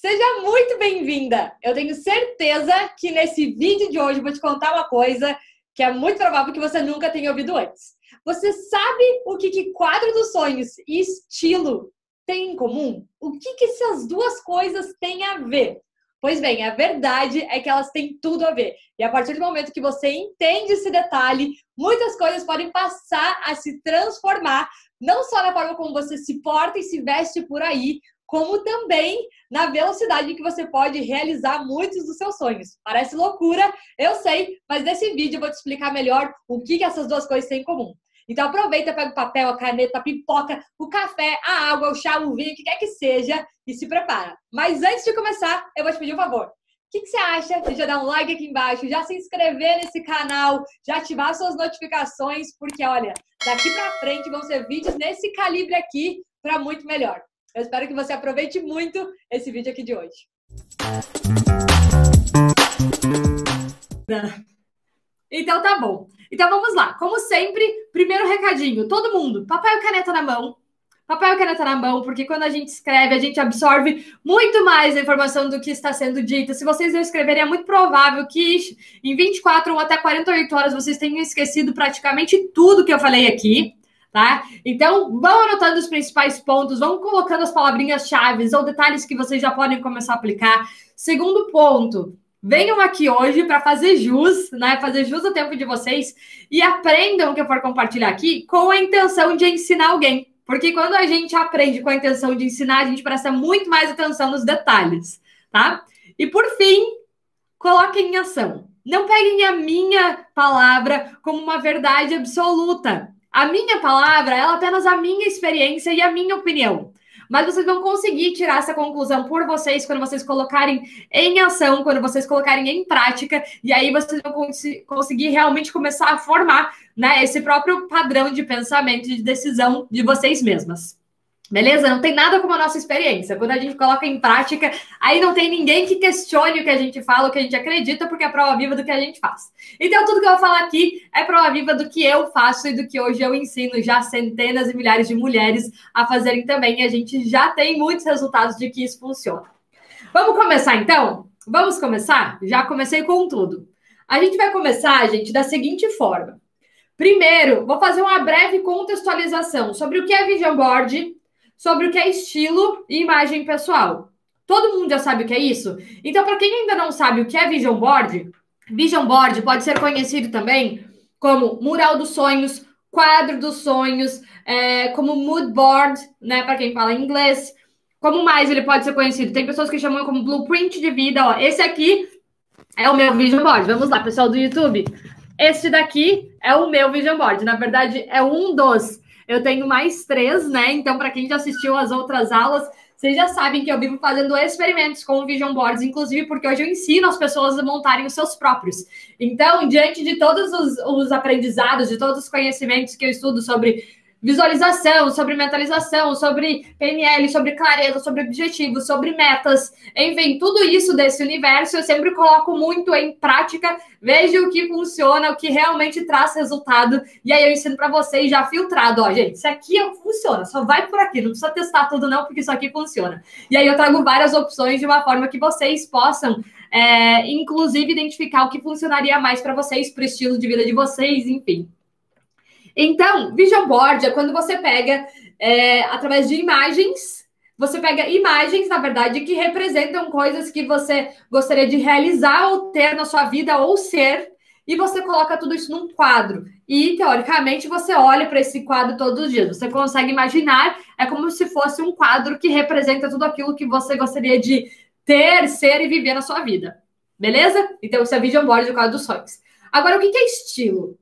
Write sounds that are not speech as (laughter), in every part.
Seja muito bem-vinda! Eu tenho certeza que nesse vídeo de hoje vou te contar uma coisa que é muito provável que você nunca tenha ouvido antes. Você sabe o que, que quadro dos sonhos e estilo têm em comum? O que, que essas duas coisas têm a ver? Pois bem, a verdade é que elas têm tudo a ver. E a partir do momento que você entende esse detalhe, muitas coisas podem passar a se transformar, não só na forma como você se porta e se veste por aí, como também na velocidade que você pode realizar muitos dos seus sonhos. Parece loucura, eu sei, mas nesse vídeo eu vou te explicar melhor o que, que essas duas coisas têm em comum. Então aproveita, pega o papel, a caneta, a pipoca, o café, a água, o chá, o vinho, o que quer que seja e se prepara. Mas antes de começar, eu vou te pedir um favor. O que, que, você acha de já dar um like aqui embaixo, já se inscrever nesse canal, já ativar suas notificações, porque olha, daqui para frente vão ser vídeos nesse calibre aqui para muito melhor. Eu espero que você aproveite muito esse vídeo aqui de hoje. Então tá bom. Então vamos lá. Como sempre, primeiro recadinho, todo mundo, papel e caneta na mão. Papel e caneta na mão, porque quando a gente escreve, a gente absorve muito mais a informação do que está sendo dita. Se vocês não escreverem, é muito provável que em 24 ou até 48 horas vocês tenham esquecido praticamente tudo que eu falei aqui tá? Então, vão anotando os principais pontos, vão colocando as palavrinhas-chave ou detalhes que vocês já podem começar a aplicar. Segundo ponto, venham aqui hoje para fazer jus, né? Fazer jus ao tempo de vocês e aprendam o que eu for compartilhar aqui com a intenção de ensinar alguém. Porque quando a gente aprende com a intenção de ensinar, a gente presta muito mais atenção nos detalhes, tá? E por fim, coloquem em ação. Não peguem a minha palavra como uma verdade absoluta. A minha palavra é apenas a minha experiência e a minha opinião. Mas vocês vão conseguir tirar essa conclusão por vocês quando vocês colocarem em ação, quando vocês colocarem em prática, e aí vocês vão cons conseguir realmente começar a formar né, esse próprio padrão de pensamento e de decisão de vocês mesmas. Beleza? Não tem nada como a nossa experiência. Quando a gente coloca em prática, aí não tem ninguém que questione o que a gente fala, o que a gente acredita, porque é prova viva do que a gente faz. Então, tudo que eu vou falar aqui é prova viva do que eu faço e do que hoje eu ensino já centenas e milhares de mulheres a fazerem também. E a gente já tem muitos resultados de que isso funciona. Vamos começar então? Vamos começar? Já comecei com tudo. A gente vai começar, gente, da seguinte forma. Primeiro, vou fazer uma breve contextualização sobre o que é Vision Board sobre o que é estilo e imagem pessoal. Todo mundo já sabe o que é isso? Então, para quem ainda não sabe o que é Vision Board, Vision Board pode ser conhecido também como mural dos sonhos, quadro dos sonhos, é, como mood board, né, para quem fala inglês. Como mais ele pode ser conhecido? Tem pessoas que chamam como blueprint de vida. Ó, esse aqui é o meu Vision Board. Vamos lá, pessoal do YouTube. Este daqui é o meu Vision Board. Na verdade, é um dos. Eu tenho mais três, né? Então, para quem já assistiu as outras aulas, vocês já sabem que eu vivo fazendo experimentos com Vision Boards, inclusive porque hoje eu ensino as pessoas a montarem os seus próprios. Então, diante de todos os, os aprendizados, de todos os conhecimentos que eu estudo sobre visualização, sobre mentalização, sobre PNL, sobre clareza, sobre objetivos, sobre metas, enfim, tudo isso desse universo eu sempre coloco muito em prática, vejo o que funciona, o que realmente traz resultado, e aí eu ensino para vocês já filtrado, ó, gente, isso aqui funciona, só vai por aqui, não precisa testar tudo não, porque isso aqui funciona. E aí eu trago várias opções de uma forma que vocês possam é, inclusive identificar o que funcionaria mais para vocês, para o estilo de vida de vocês, enfim. Então, vision board é quando você pega, é, através de imagens, você pega imagens, na verdade, que representam coisas que você gostaria de realizar ou ter na sua vida ou ser, e você coloca tudo isso num quadro. E, teoricamente, você olha para esse quadro todos os dias. Você consegue imaginar, é como se fosse um quadro que representa tudo aquilo que você gostaria de ter, ser e viver na sua vida. Beleza? Então, isso é vision board do quadro dos sonhos. Agora, o que é estilo?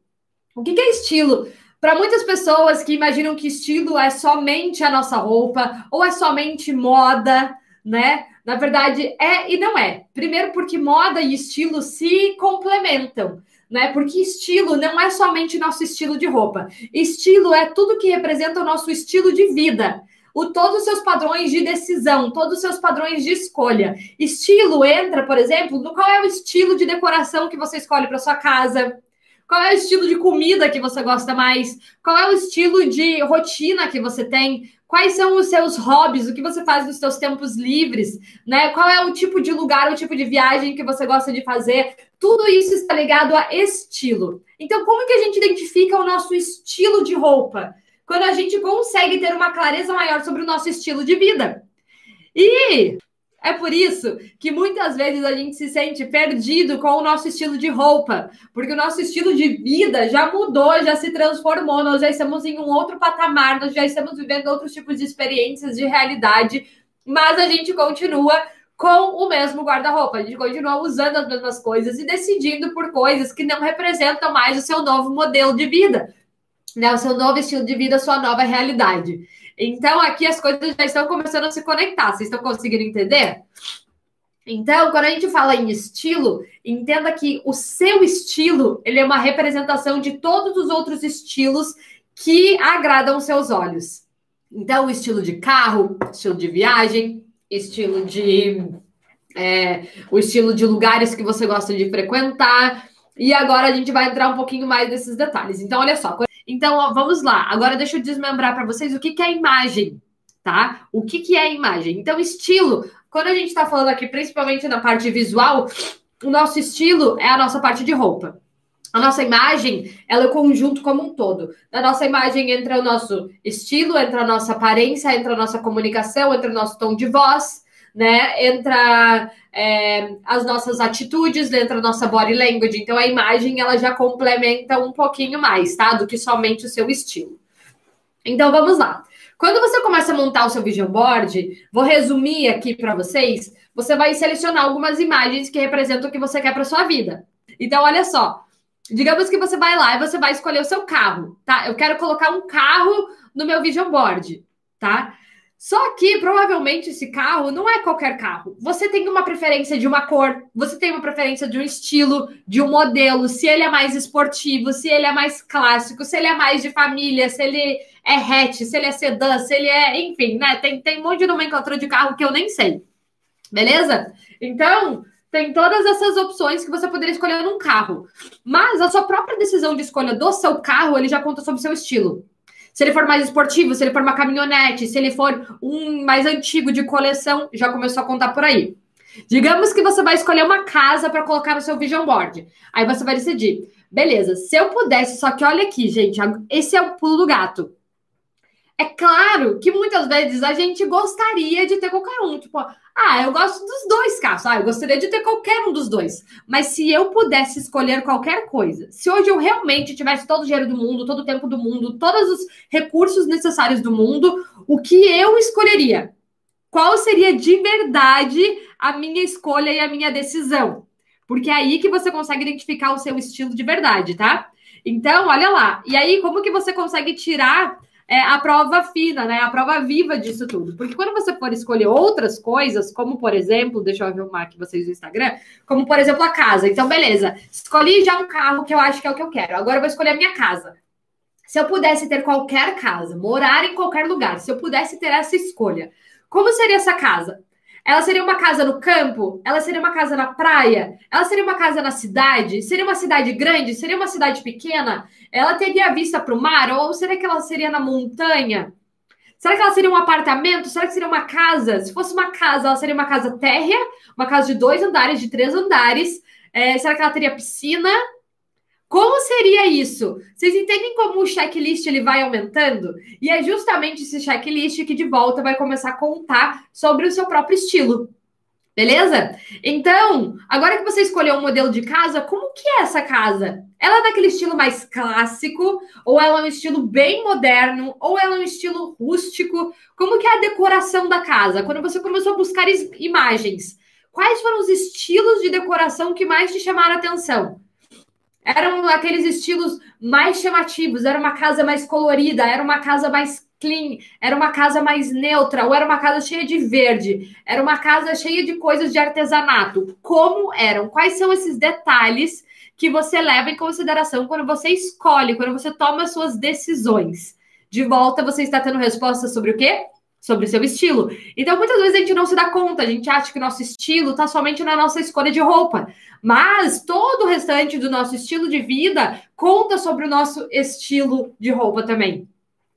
O que é estilo? Para muitas pessoas que imaginam que estilo é somente a nossa roupa ou é somente moda, né? Na verdade, é e não é. Primeiro, porque moda e estilo se complementam, né? Porque estilo não é somente nosso estilo de roupa. Estilo é tudo que representa o nosso estilo de vida. O, todos os seus padrões de decisão, todos os seus padrões de escolha. Estilo entra, por exemplo, no qual é o estilo de decoração que você escolhe para sua casa, Qual é o estilo de comida que você gosta mais? Qual é o estilo de rotina que você tem? Quais são os seus hobbies? O que você faz nos seus tempos livres? Né? Qual é o tipo de lugar, o tipo de viagem que você gosta de fazer? Tudo isso está ligado a estilo. Então, como que a gente identifica o nosso estilo de roupa? Quando a gente consegue ter uma clareza maior sobre o nosso estilo de vida. E é por isso que muitas vezes a gente se sente perdido com o nosso estilo de roupa, porque o nosso estilo de vida já mudou, já se transformou, nós já estamos em um outro patamar, nós já estamos vivendo outros tipos de experiências de realidade, mas a gente continua com o mesmo guarda-roupa, a gente continua usando as mesmas coisas e decidindo por coisas que não representam mais o seu novo modelo de vida, né? O seu novo estilo de vida, a sua nova realidade. Então, aqui as coisas já estão começando a se conectar. Vocês estão conseguindo entender? Então, quando a gente fala em estilo, entenda que o seu estilo ele é uma representação de todos os outros estilos que agradam seus olhos. Então, o estilo de carro, estilo de viagem, estilo de. É, o estilo de lugares que você gosta de frequentar. E agora a gente vai entrar um pouquinho mais nesses detalhes. Então, olha só. Então, ó, vamos lá. Agora deixa eu desmembrar para vocês o que, que é imagem, tá? O que, que é imagem? Então, estilo, quando a gente está falando aqui, principalmente na parte visual, o nosso estilo é a nossa parte de roupa. A nossa imagem, ela é o conjunto como um todo. Na nossa imagem entra o nosso estilo, entra a nossa aparência, entra a nossa comunicação, entra o nosso tom de voz, né? Entra é, as nossas atitudes, entra a nossa body language. Então, a imagem ela já complementa um pouquinho mais, tá? Do que somente o seu estilo. Então, vamos lá. Quando você começa a montar o seu vision board, vou resumir aqui para vocês. Você vai selecionar algumas imagens que representam o que você quer para sua vida. Então, olha só. Digamos que você vai lá e você vai escolher o seu carro, tá? Eu quero colocar um carro no meu vision board, tá? Só que provavelmente esse carro não é qualquer carro. Você tem uma preferência de uma cor, você tem uma preferência de um estilo, de um modelo, se ele é mais esportivo, se ele é mais clássico, se ele é mais de família, se ele é hatch, se ele é sedã, se ele é, enfim, né? Tem, tem um monte de nomenclatura de carro que eu nem sei. Beleza? Então, tem todas essas opções que você poderia escolher num carro. Mas a sua própria decisão de escolha do seu carro, ele já conta sobre o seu estilo. Se ele for mais esportivo, se ele for uma caminhonete, se ele for um mais antigo de coleção, já começou a contar por aí. Digamos que você vai escolher uma casa para colocar no seu vision board. Aí você vai decidir, beleza, se eu pudesse, só que olha aqui, gente, esse é o pulo do gato. É claro que muitas vezes a gente gostaria de ter qualquer um. Tipo, ah, eu gosto dos dois carros. Ah, eu gostaria de ter qualquer um dos dois. Mas se eu pudesse escolher qualquer coisa, se hoje eu realmente tivesse todo o dinheiro do mundo, todo o tempo do mundo, todos os recursos necessários do mundo, o que eu escolheria? Qual seria de verdade a minha escolha e a minha decisão? Porque é aí que você consegue identificar o seu estilo de verdade, tá? Então, olha lá. E aí, como que você consegue tirar é, a prova fina, né? A prova viva disso tudo. Porque quando você for escolher outras coisas, como por exemplo, deixa eu arrumar aqui vocês no Instagram, como por exemplo a casa. Então, beleza, escolhi já um carro que eu acho que é o que eu quero. Agora eu vou escolher a minha casa. Se eu pudesse ter qualquer casa, morar em qualquer lugar, se eu pudesse ter essa escolha, como seria essa casa? Ela seria uma casa no campo? Ela seria uma casa na praia? Ela seria uma casa na cidade? Seria uma cidade grande? Seria uma cidade pequena? Ela teria vista para o mar? Ou será que ela seria na montanha? Será que ela seria um apartamento? Será que seria uma casa? Se fosse uma casa, ela seria uma casa térrea, uma casa de dois andares, de três andares. É, será que ela teria piscina? Como seria isso? Vocês entendem como o checklist ele vai aumentando? E é justamente esse checklist que de volta vai começar a contar sobre o seu próprio estilo. Beleza? Então, agora que você escolheu um modelo de casa, como que é essa casa? Ela é daquele estilo mais clássico, ou ela é um estilo bem moderno, ou ela é um estilo rústico? Como que é a decoração da casa? Quando você começou a buscar imagens, quais foram os estilos de decoração que mais te chamaram a atenção? Eram aqueles estilos mais chamativos, era uma casa mais colorida, era uma casa mais clean, era uma casa mais neutra, ou era uma casa cheia de verde, era uma casa cheia de coisas de artesanato. Como eram? Quais são esses detalhes que você leva em consideração quando você escolhe, quando você toma suas decisões? De volta, você está tendo resposta sobre o quê? sobre o seu estilo. Então, muitas vezes a gente não se dá conta, a gente acha que o nosso estilo está somente na nossa escolha de roupa. Mas todo o restante do nosso estilo de vida conta sobre o nosso estilo de roupa também.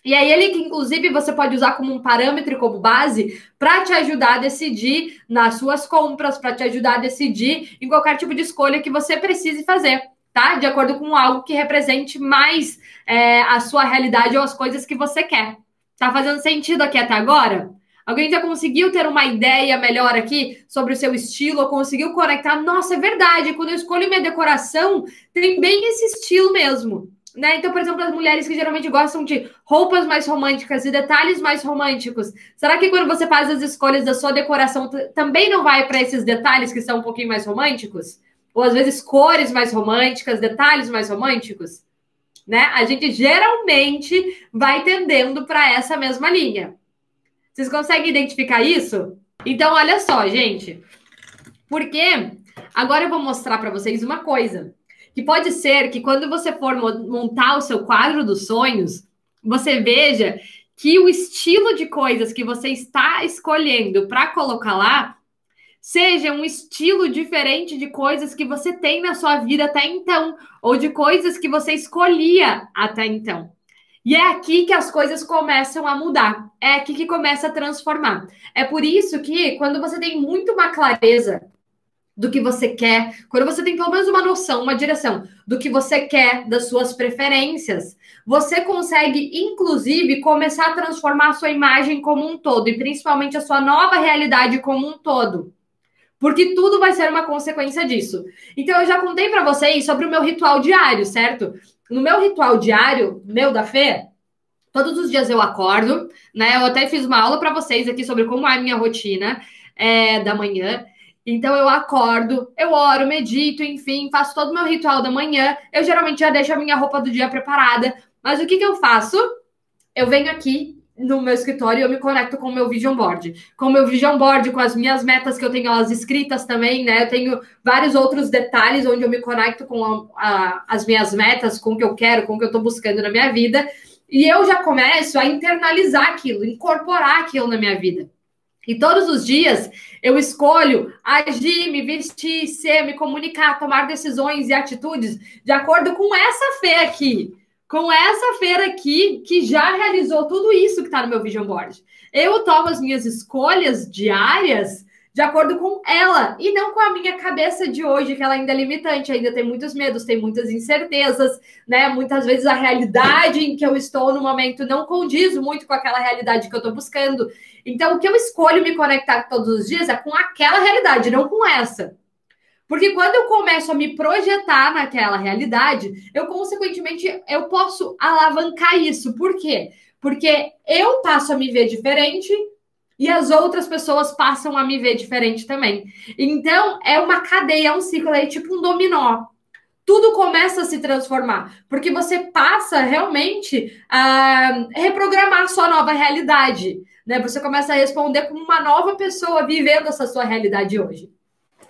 E aí, ele inclusive você pode usar como um parâmetro e como base para te ajudar a decidir nas suas compras, para te ajudar a decidir em qualquer tipo de escolha que você precise fazer, tá? De acordo com algo que represente mais é, a sua realidade ou as coisas que você quer. Tá fazendo sentido aqui até agora? Alguém já conseguiu ter uma ideia melhor aqui sobre o seu estilo? Ou conseguiu conectar? Nossa, é verdade. Quando eu escolho minha decoração, tem bem esse estilo mesmo. Né? Então, por exemplo, as mulheres que geralmente gostam de roupas mais românticas e detalhes mais românticos, será que quando você faz as escolhas da sua decoração também não vai para esses detalhes que são um pouquinho mais românticos? Ou às vezes cores mais românticas, detalhes mais românticos? Né? A gente geralmente vai tendendo para essa mesma linha. Vocês conseguem identificar isso? Então, olha só, gente. Porque agora eu vou mostrar para vocês uma coisa que pode ser que quando você for montar o seu quadro dos sonhos, você veja que o estilo de coisas que você está escolhendo para colocar lá seja um estilo diferente de coisas que você tem na sua vida até então, ou de coisas que você escolhia até então. E é aqui que as coisas começam a mudar, é aqui que começa a transformar. É por isso que quando você tem muito uma clareza do que você quer, quando você tem pelo menos uma noção, uma direção do que você quer, das suas preferências, você consegue, inclusive, começar a transformar a sua imagem como um todo, e principalmente a sua nova realidade como um todo. Porque tudo vai ser uma consequência disso. Então, eu já contei para vocês sobre o meu ritual diário, certo? No meu ritual diário, meu da fé, todos os dias eu acordo, né? Eu até fiz uma aula para vocês aqui sobre como é a minha rotina é, da manhã. Então eu acordo, eu oro, medito, enfim, faço todo o meu ritual da manhã. Eu geralmente já deixo a minha roupa do dia preparada. Mas o que, que eu faço? Eu venho aqui no meu escritório e eu me conecto com o meu vision board. Com o meu vision board, com as minhas metas que eu tenho elas escritas também, né? Eu tenho vários outros detalhes onde eu me conecto com a, a, as minhas metas, com o que eu quero, com o que eu estou buscando na minha vida. E eu já começo a internalizar aquilo, incorporar aquilo na minha vida. E todos os dias eu escolho agir, me vestir, ser, me comunicar, tomar decisões e atitudes de acordo com essa fé aqui. Com essa feira aqui, que já realizou tudo isso que está no meu vision board. Eu tomo as minhas escolhas diárias de acordo com ela e não com a minha cabeça de hoje, que ela ainda é limitante, ainda tem muitos medos, tem muitas incertezas, né? Muitas vezes a realidade em que eu estou no momento não condiz muito com aquela realidade que eu estou buscando. Então, o que eu escolho me conectar todos os dias é com aquela realidade, não com essa. Porque quando eu começo a me projetar naquela realidade, eu consequentemente eu posso alavancar isso. Por quê? Porque eu passo a me ver diferente, e as outras pessoas passam a me ver diferente também. Então, é uma cadeia, é um ciclo, é tipo um dominó. Tudo começa a se transformar, porque você passa realmente a reprogramar sua nova realidade. Né? Você começa a responder como uma nova pessoa vivendo essa sua realidade hoje.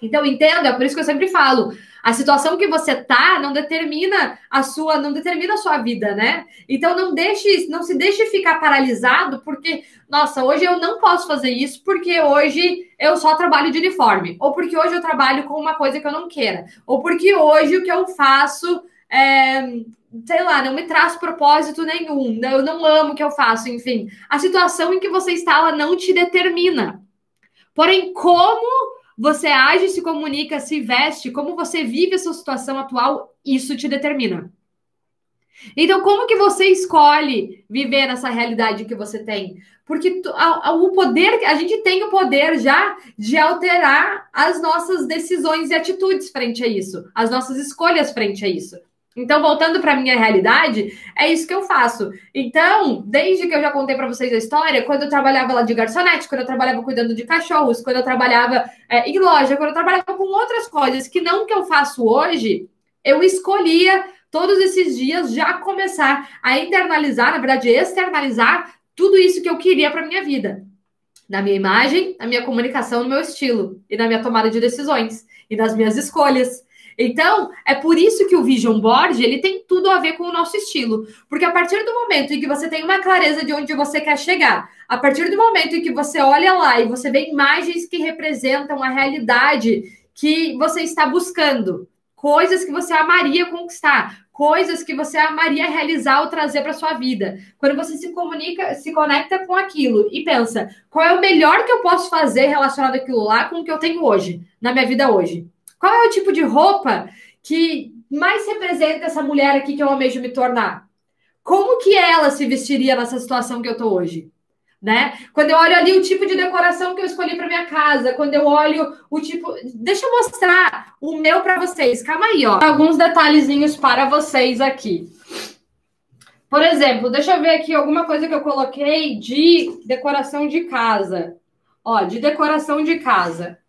Então, entenda, por isso que eu sempre falo: a situação que você tá não determina a sua, não determina a sua vida, né? Então não deixe, não se deixe ficar paralisado porque, nossa, hoje eu não posso fazer isso porque hoje eu só trabalho de uniforme, ou porque hoje eu trabalho com uma coisa que eu não queira, ou porque hoje o que eu faço é, sei lá, não me traz propósito nenhum, eu não amo o que eu faço, enfim. A situação em que você está, ela não te determina. Porém, como você age, se comunica, se veste, como você vive a sua situação atual, isso te determina. Então, como que você escolhe viver nessa realidade que você tem? Porque o poder, a gente tem o poder já de alterar as nossas decisões e atitudes frente a isso, as nossas escolhas frente a isso. Então, voltando para minha realidade, é isso que eu faço. Então, desde que eu já contei para vocês a história, quando eu trabalhava lá de garçonete, quando eu trabalhava cuidando de cachorros, quando eu trabalhava é, em loja, quando eu trabalhava com outras coisas que não que eu faço hoje, eu escolhia todos esses dias já começar a internalizar, na verdade, externalizar tudo isso que eu queria para minha vida. Na minha imagem, na minha comunicação, no meu estilo e na minha tomada de decisões e nas minhas escolhas. Então, é por isso que o Vision Board, ele tem tudo a ver com o nosso estilo. Porque a partir do momento em que você tem uma clareza de onde você quer chegar, a partir do momento em que você olha lá e você vê imagens que representam a realidade que você está buscando, coisas que você amaria conquistar, coisas que você amaria realizar ou trazer para sua vida. Quando você se comunica, se conecta com aquilo e pensa, qual é o melhor que eu posso fazer relacionado àquilo lá com o que eu tenho hoje, na minha vida hoje? Qual é o tipo de roupa que mais representa essa mulher aqui que eu almejo me tornar? Como que ela se vestiria nessa situação que eu tô hoje? né? Quando eu olho ali o tipo de decoração que eu escolhi para minha casa, quando eu olho o tipo, deixa eu mostrar o meu para vocês. Calma aí, ó. Alguns detalhezinhos para vocês aqui. Por exemplo, deixa eu ver aqui alguma coisa que eu coloquei de decoração de casa. Ó, de decoração de casa.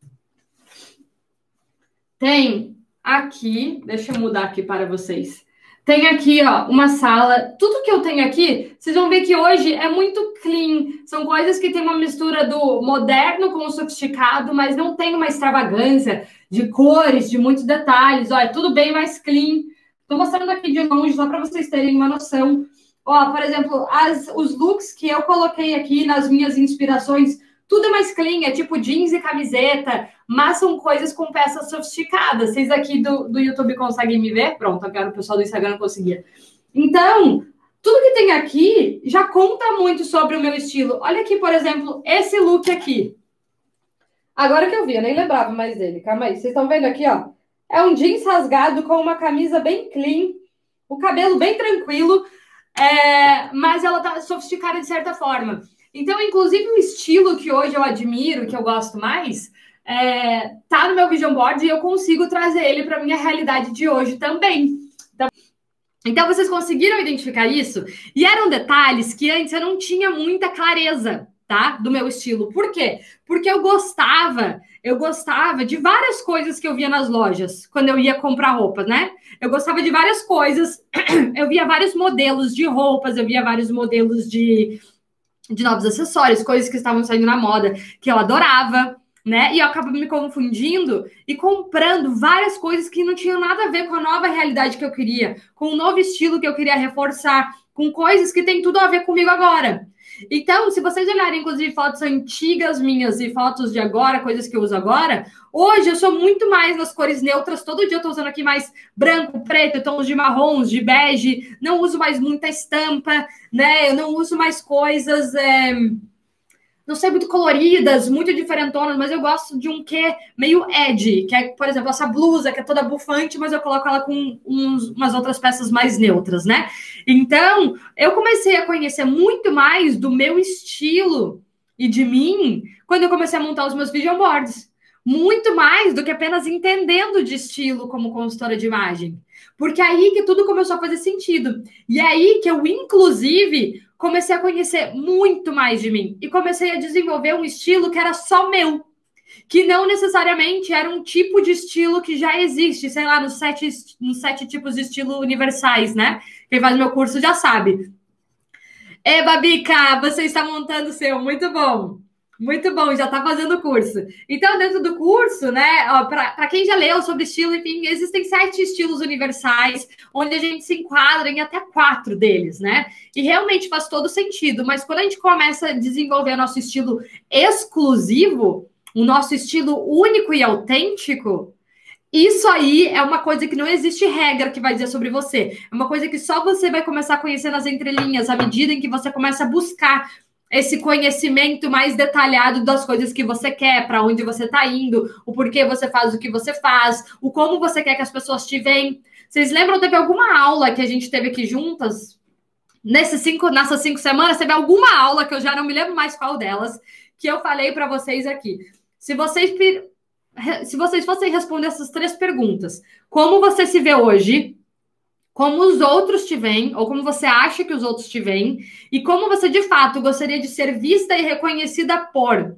Tem aqui, deixa eu mudar aqui para vocês. Tem aqui, ó, uma sala. Tudo que eu tenho aqui, vocês vão ver que hoje é muito clean. São coisas que tem uma mistura do moderno com o sofisticado, mas não tem uma extravagância de cores, de muitos detalhes. Ó, é tudo bem mais clean. Estou mostrando aqui de longe só para vocês terem uma noção. Ó, por exemplo, as, os looks que eu coloquei aqui nas minhas inspirações tudo é mais clean, é tipo jeans e camiseta, mas são coisas com peças sofisticadas. Vocês aqui do, do YouTube conseguem me ver? Pronto, agora o pessoal do Instagram conseguia. Então, tudo que tem aqui já conta muito sobre o meu estilo. Olha aqui, por exemplo, esse look aqui. Agora que eu vi, eu nem lembrava mais dele. Calma aí, vocês estão vendo aqui, ó? É um jeans rasgado com uma camisa bem clean, o cabelo bem tranquilo, é... mas ela tá sofisticada de certa forma. Então, inclusive, o estilo que hoje eu admiro, que eu gosto mais, é, tá no meu vision board e eu consigo trazer ele para minha realidade de hoje também. Então, então, vocês conseguiram identificar isso? E eram detalhes que antes eu não tinha muita clareza, tá? Do meu estilo. Por quê? Porque eu gostava, eu gostava de várias coisas que eu via nas lojas quando eu ia comprar roupa, né? Eu gostava de várias coisas, (clears throat) eu via vários modelos de roupas, eu via vários modelos de de novos acessórios, coisas que estavam saindo na moda, que eu adorava, né? E eu acabo me confundindo e comprando várias coisas que não tinham nada a ver com a nova realidade que eu queria, com o novo estilo que eu queria reforçar, com coisas que tem tudo a ver comigo agora. Então, se vocês olharem, inclusive, fotos antigas minhas e fotos de agora, coisas que eu uso agora, hoje eu sou muito mais nas cores neutras. Todo dia eu tô usando aqui mais branco, preto, tons de marrons, de bege. Não uso mais muita estampa, né? Eu não uso mais coisas. É não sei, muito coloridas, muito diferentonas, mas eu gosto de um que meio edgy, que é, por exemplo, essa blusa que é toda bufante, mas eu coloco ela com uns, umas outras peças mais neutras, né? Então, eu comecei a conhecer muito mais do meu estilo e de mim quando eu comecei a montar os meus vision boards. Muito mais do que apenas entendendo de estilo como consultora de imagem. Porque é aí que tudo começou a fazer sentido. E é aí que eu, inclusive, comecei a conhecer muito mais de mim e comecei a desenvolver um estilo que era só meu, que não necessariamente era um tipo de estilo que já existe, sei lá, nos sete, nos sete tipos de estilo universais, né? Quem faz meu curso já sabe. É, Babica, você está montando o seu, muito bom. Muito bom, já está fazendo o curso. Então, dentro do curso, né, para quem já leu sobre estilo, enfim, existem sete estilos universais, onde a gente se enquadra em até quatro deles, né? E realmente faz todo sentido, mas quando a gente começa a desenvolver nosso estilo exclusivo, o nosso estilo único e autêntico, isso aí é uma coisa que não existe regra que vai dizer sobre você. É uma coisa que só você vai começar a conhecer nas entrelinhas, à medida em que você começa a buscar esse conhecimento mais detalhado das coisas que você quer, para onde você está indo, o porquê você faz o que você faz, o como você quer que as pessoas te veem. Vocês lembram, teve alguma aula que a gente teve aqui juntas? Nesses cinco, nessas cinco semanas, teve alguma aula que eu já não me lembro mais qual delas, que eu falei para vocês aqui. Se vocês, se vocês fossem responder essas três perguntas, como você se vê hoje? Como os outros te veem, ou como você acha que os outros te veem, e como você de fato gostaria de ser vista e reconhecida por.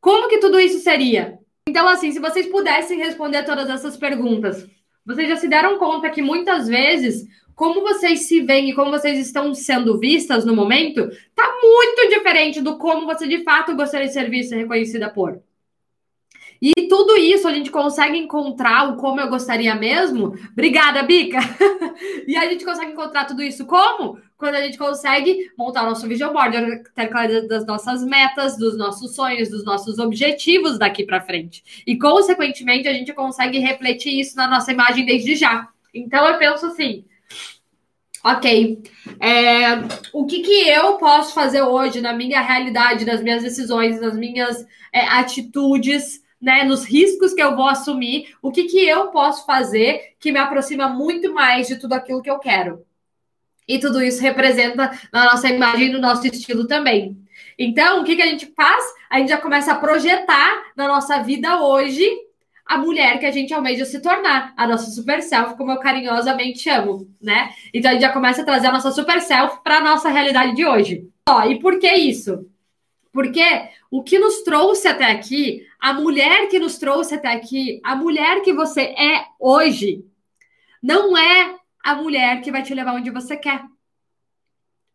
Como que tudo isso seria? Então, assim, se vocês pudessem responder todas essas perguntas, vocês já se deram conta que muitas vezes, como vocês se veem e como vocês estão sendo vistas no momento, tá muito diferente do como você de fato gostaria de ser vista e reconhecida por. E tudo isso a gente consegue encontrar o como eu gostaria mesmo. Obrigada, Bica! (laughs) e a gente consegue encontrar tudo isso como? Quando a gente consegue montar o nosso vision board, ter clareza das nossas metas, dos nossos sonhos, dos nossos objetivos daqui para frente. E, consequentemente, a gente consegue refletir isso na nossa imagem desde já. Então, eu penso assim. Ok. É, o que, que eu posso fazer hoje na minha realidade, nas minhas decisões, nas minhas é, atitudes, né, nos riscos que eu vou assumir? O que, que eu posso fazer que me aproxima muito mais de tudo aquilo que eu quero? E tudo isso representa na nossa imagem, no nosso estilo também. Então, o que, que a gente faz? A gente já começa a projetar na nossa vida hoje a mulher que a gente almeja se tornar, a nossa super self, como eu carinhosamente chamo, né? Então a gente já começa a trazer a nossa super self para a nossa realidade de hoje. Ó, e por que isso? Porque o que nos trouxe até aqui, a mulher que nos trouxe até aqui, a mulher que você é hoje, não é a mulher que vai te levar onde você quer.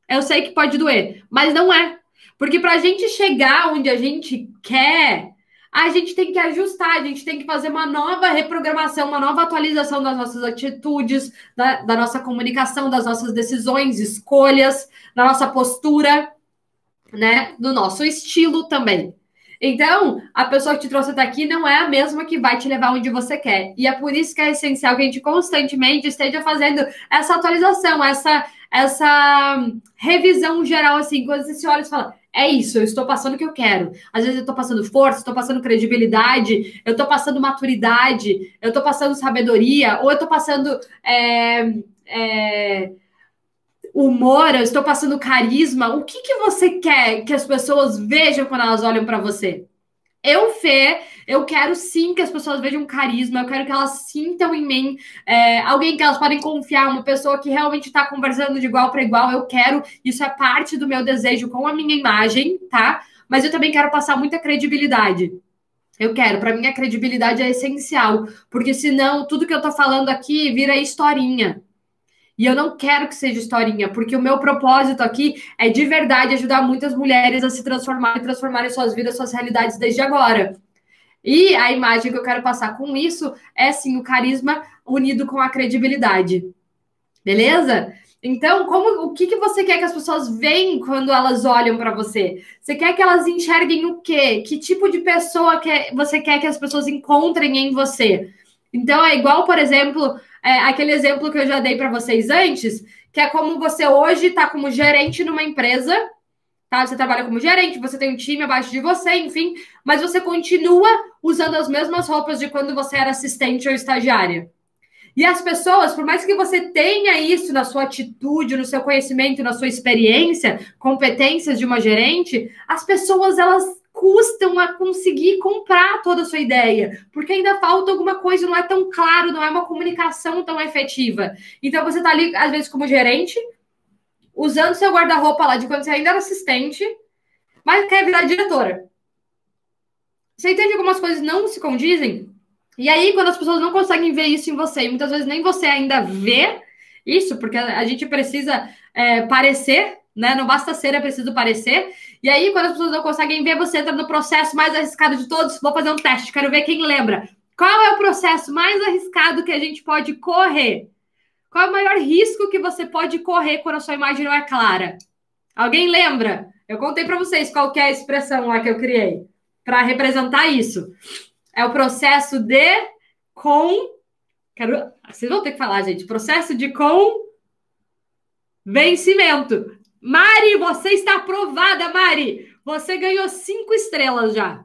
Eu sei que pode doer, mas não é. Porque para a gente chegar onde a gente quer, a gente tem que ajustar, a gente tem que fazer uma nova reprogramação, uma nova atualização das nossas atitudes, da, da nossa comunicação, das nossas decisões, escolhas, da nossa postura, né? Do nosso estilo também. Então, a pessoa que te trouxe até aqui não é a mesma que vai te levar onde você quer. E é por isso que é essencial que a gente constantemente esteja fazendo essa atualização, essa, essa revisão geral, assim, quando você se olha e fala, é isso, eu estou passando o que eu quero. Às vezes eu estou passando força, estou passando credibilidade, eu estou passando maturidade, eu estou passando sabedoria, ou eu estou passando é, é, humor, eu estou passando carisma. O que, que você quer que as pessoas vejam quando elas olham para você? Eu, Fê, eu quero sim que as pessoas vejam carisma, eu quero que elas sintam em mim é, alguém que elas podem confiar, uma pessoa que realmente está conversando de igual para igual. Eu quero, isso é parte do meu desejo com a minha imagem, tá? Mas eu também quero passar muita credibilidade. Eu quero, para mim a credibilidade é essencial, porque senão tudo que eu tô falando aqui vira historinha. E eu não quero que seja historinha, porque o meu propósito aqui é de verdade ajudar muitas mulheres a se transformar e transformarem suas vidas, suas realidades desde agora. E a imagem que eu quero passar com isso é sim o carisma unido com a credibilidade. Beleza? Então, como o que, que você quer que as pessoas veem quando elas olham para você? Você quer que elas enxerguem o quê? Que tipo de pessoa que você quer que as pessoas encontrem em você? Então, é igual, por exemplo, é, aquele exemplo que eu já dei para vocês antes, que é como você hoje está como gerente numa empresa, tá? Você trabalha como gerente, você tem um time abaixo de você, enfim, mas você continua usando as mesmas roupas de quando você era assistente ou estagiária. E as pessoas, por mais que você tenha isso na sua atitude, no seu conhecimento, na sua experiência, competências de uma gerente, as pessoas elas custam a conseguir comprar toda a sua ideia, porque ainda falta alguma coisa, não é tão claro, não é uma comunicação tão efetiva. Então você está ali, às vezes, como gerente, usando seu guarda-roupa lá de quando você ainda era assistente, mas quer virar diretora. Você entende algumas coisas não se condizem? E aí, quando as pessoas não conseguem ver isso em você, e muitas vezes nem você ainda vê isso, porque a gente precisa é, parecer né? Não basta ser, é preciso parecer. E aí, quando as pessoas não conseguem ver, você entra no processo mais arriscado de todos. Vou fazer um teste, quero ver quem lembra. Qual é o processo mais arriscado que a gente pode correr? Qual é o maior risco que você pode correr quando a sua imagem não é clara? Alguém lembra? Eu contei para vocês qual é a expressão lá que eu criei para representar isso. É o processo de com. Quero... Vocês vão ter que falar, gente. Processo de convencimento. Mari, você está aprovada, Mari. Você ganhou cinco estrelas já.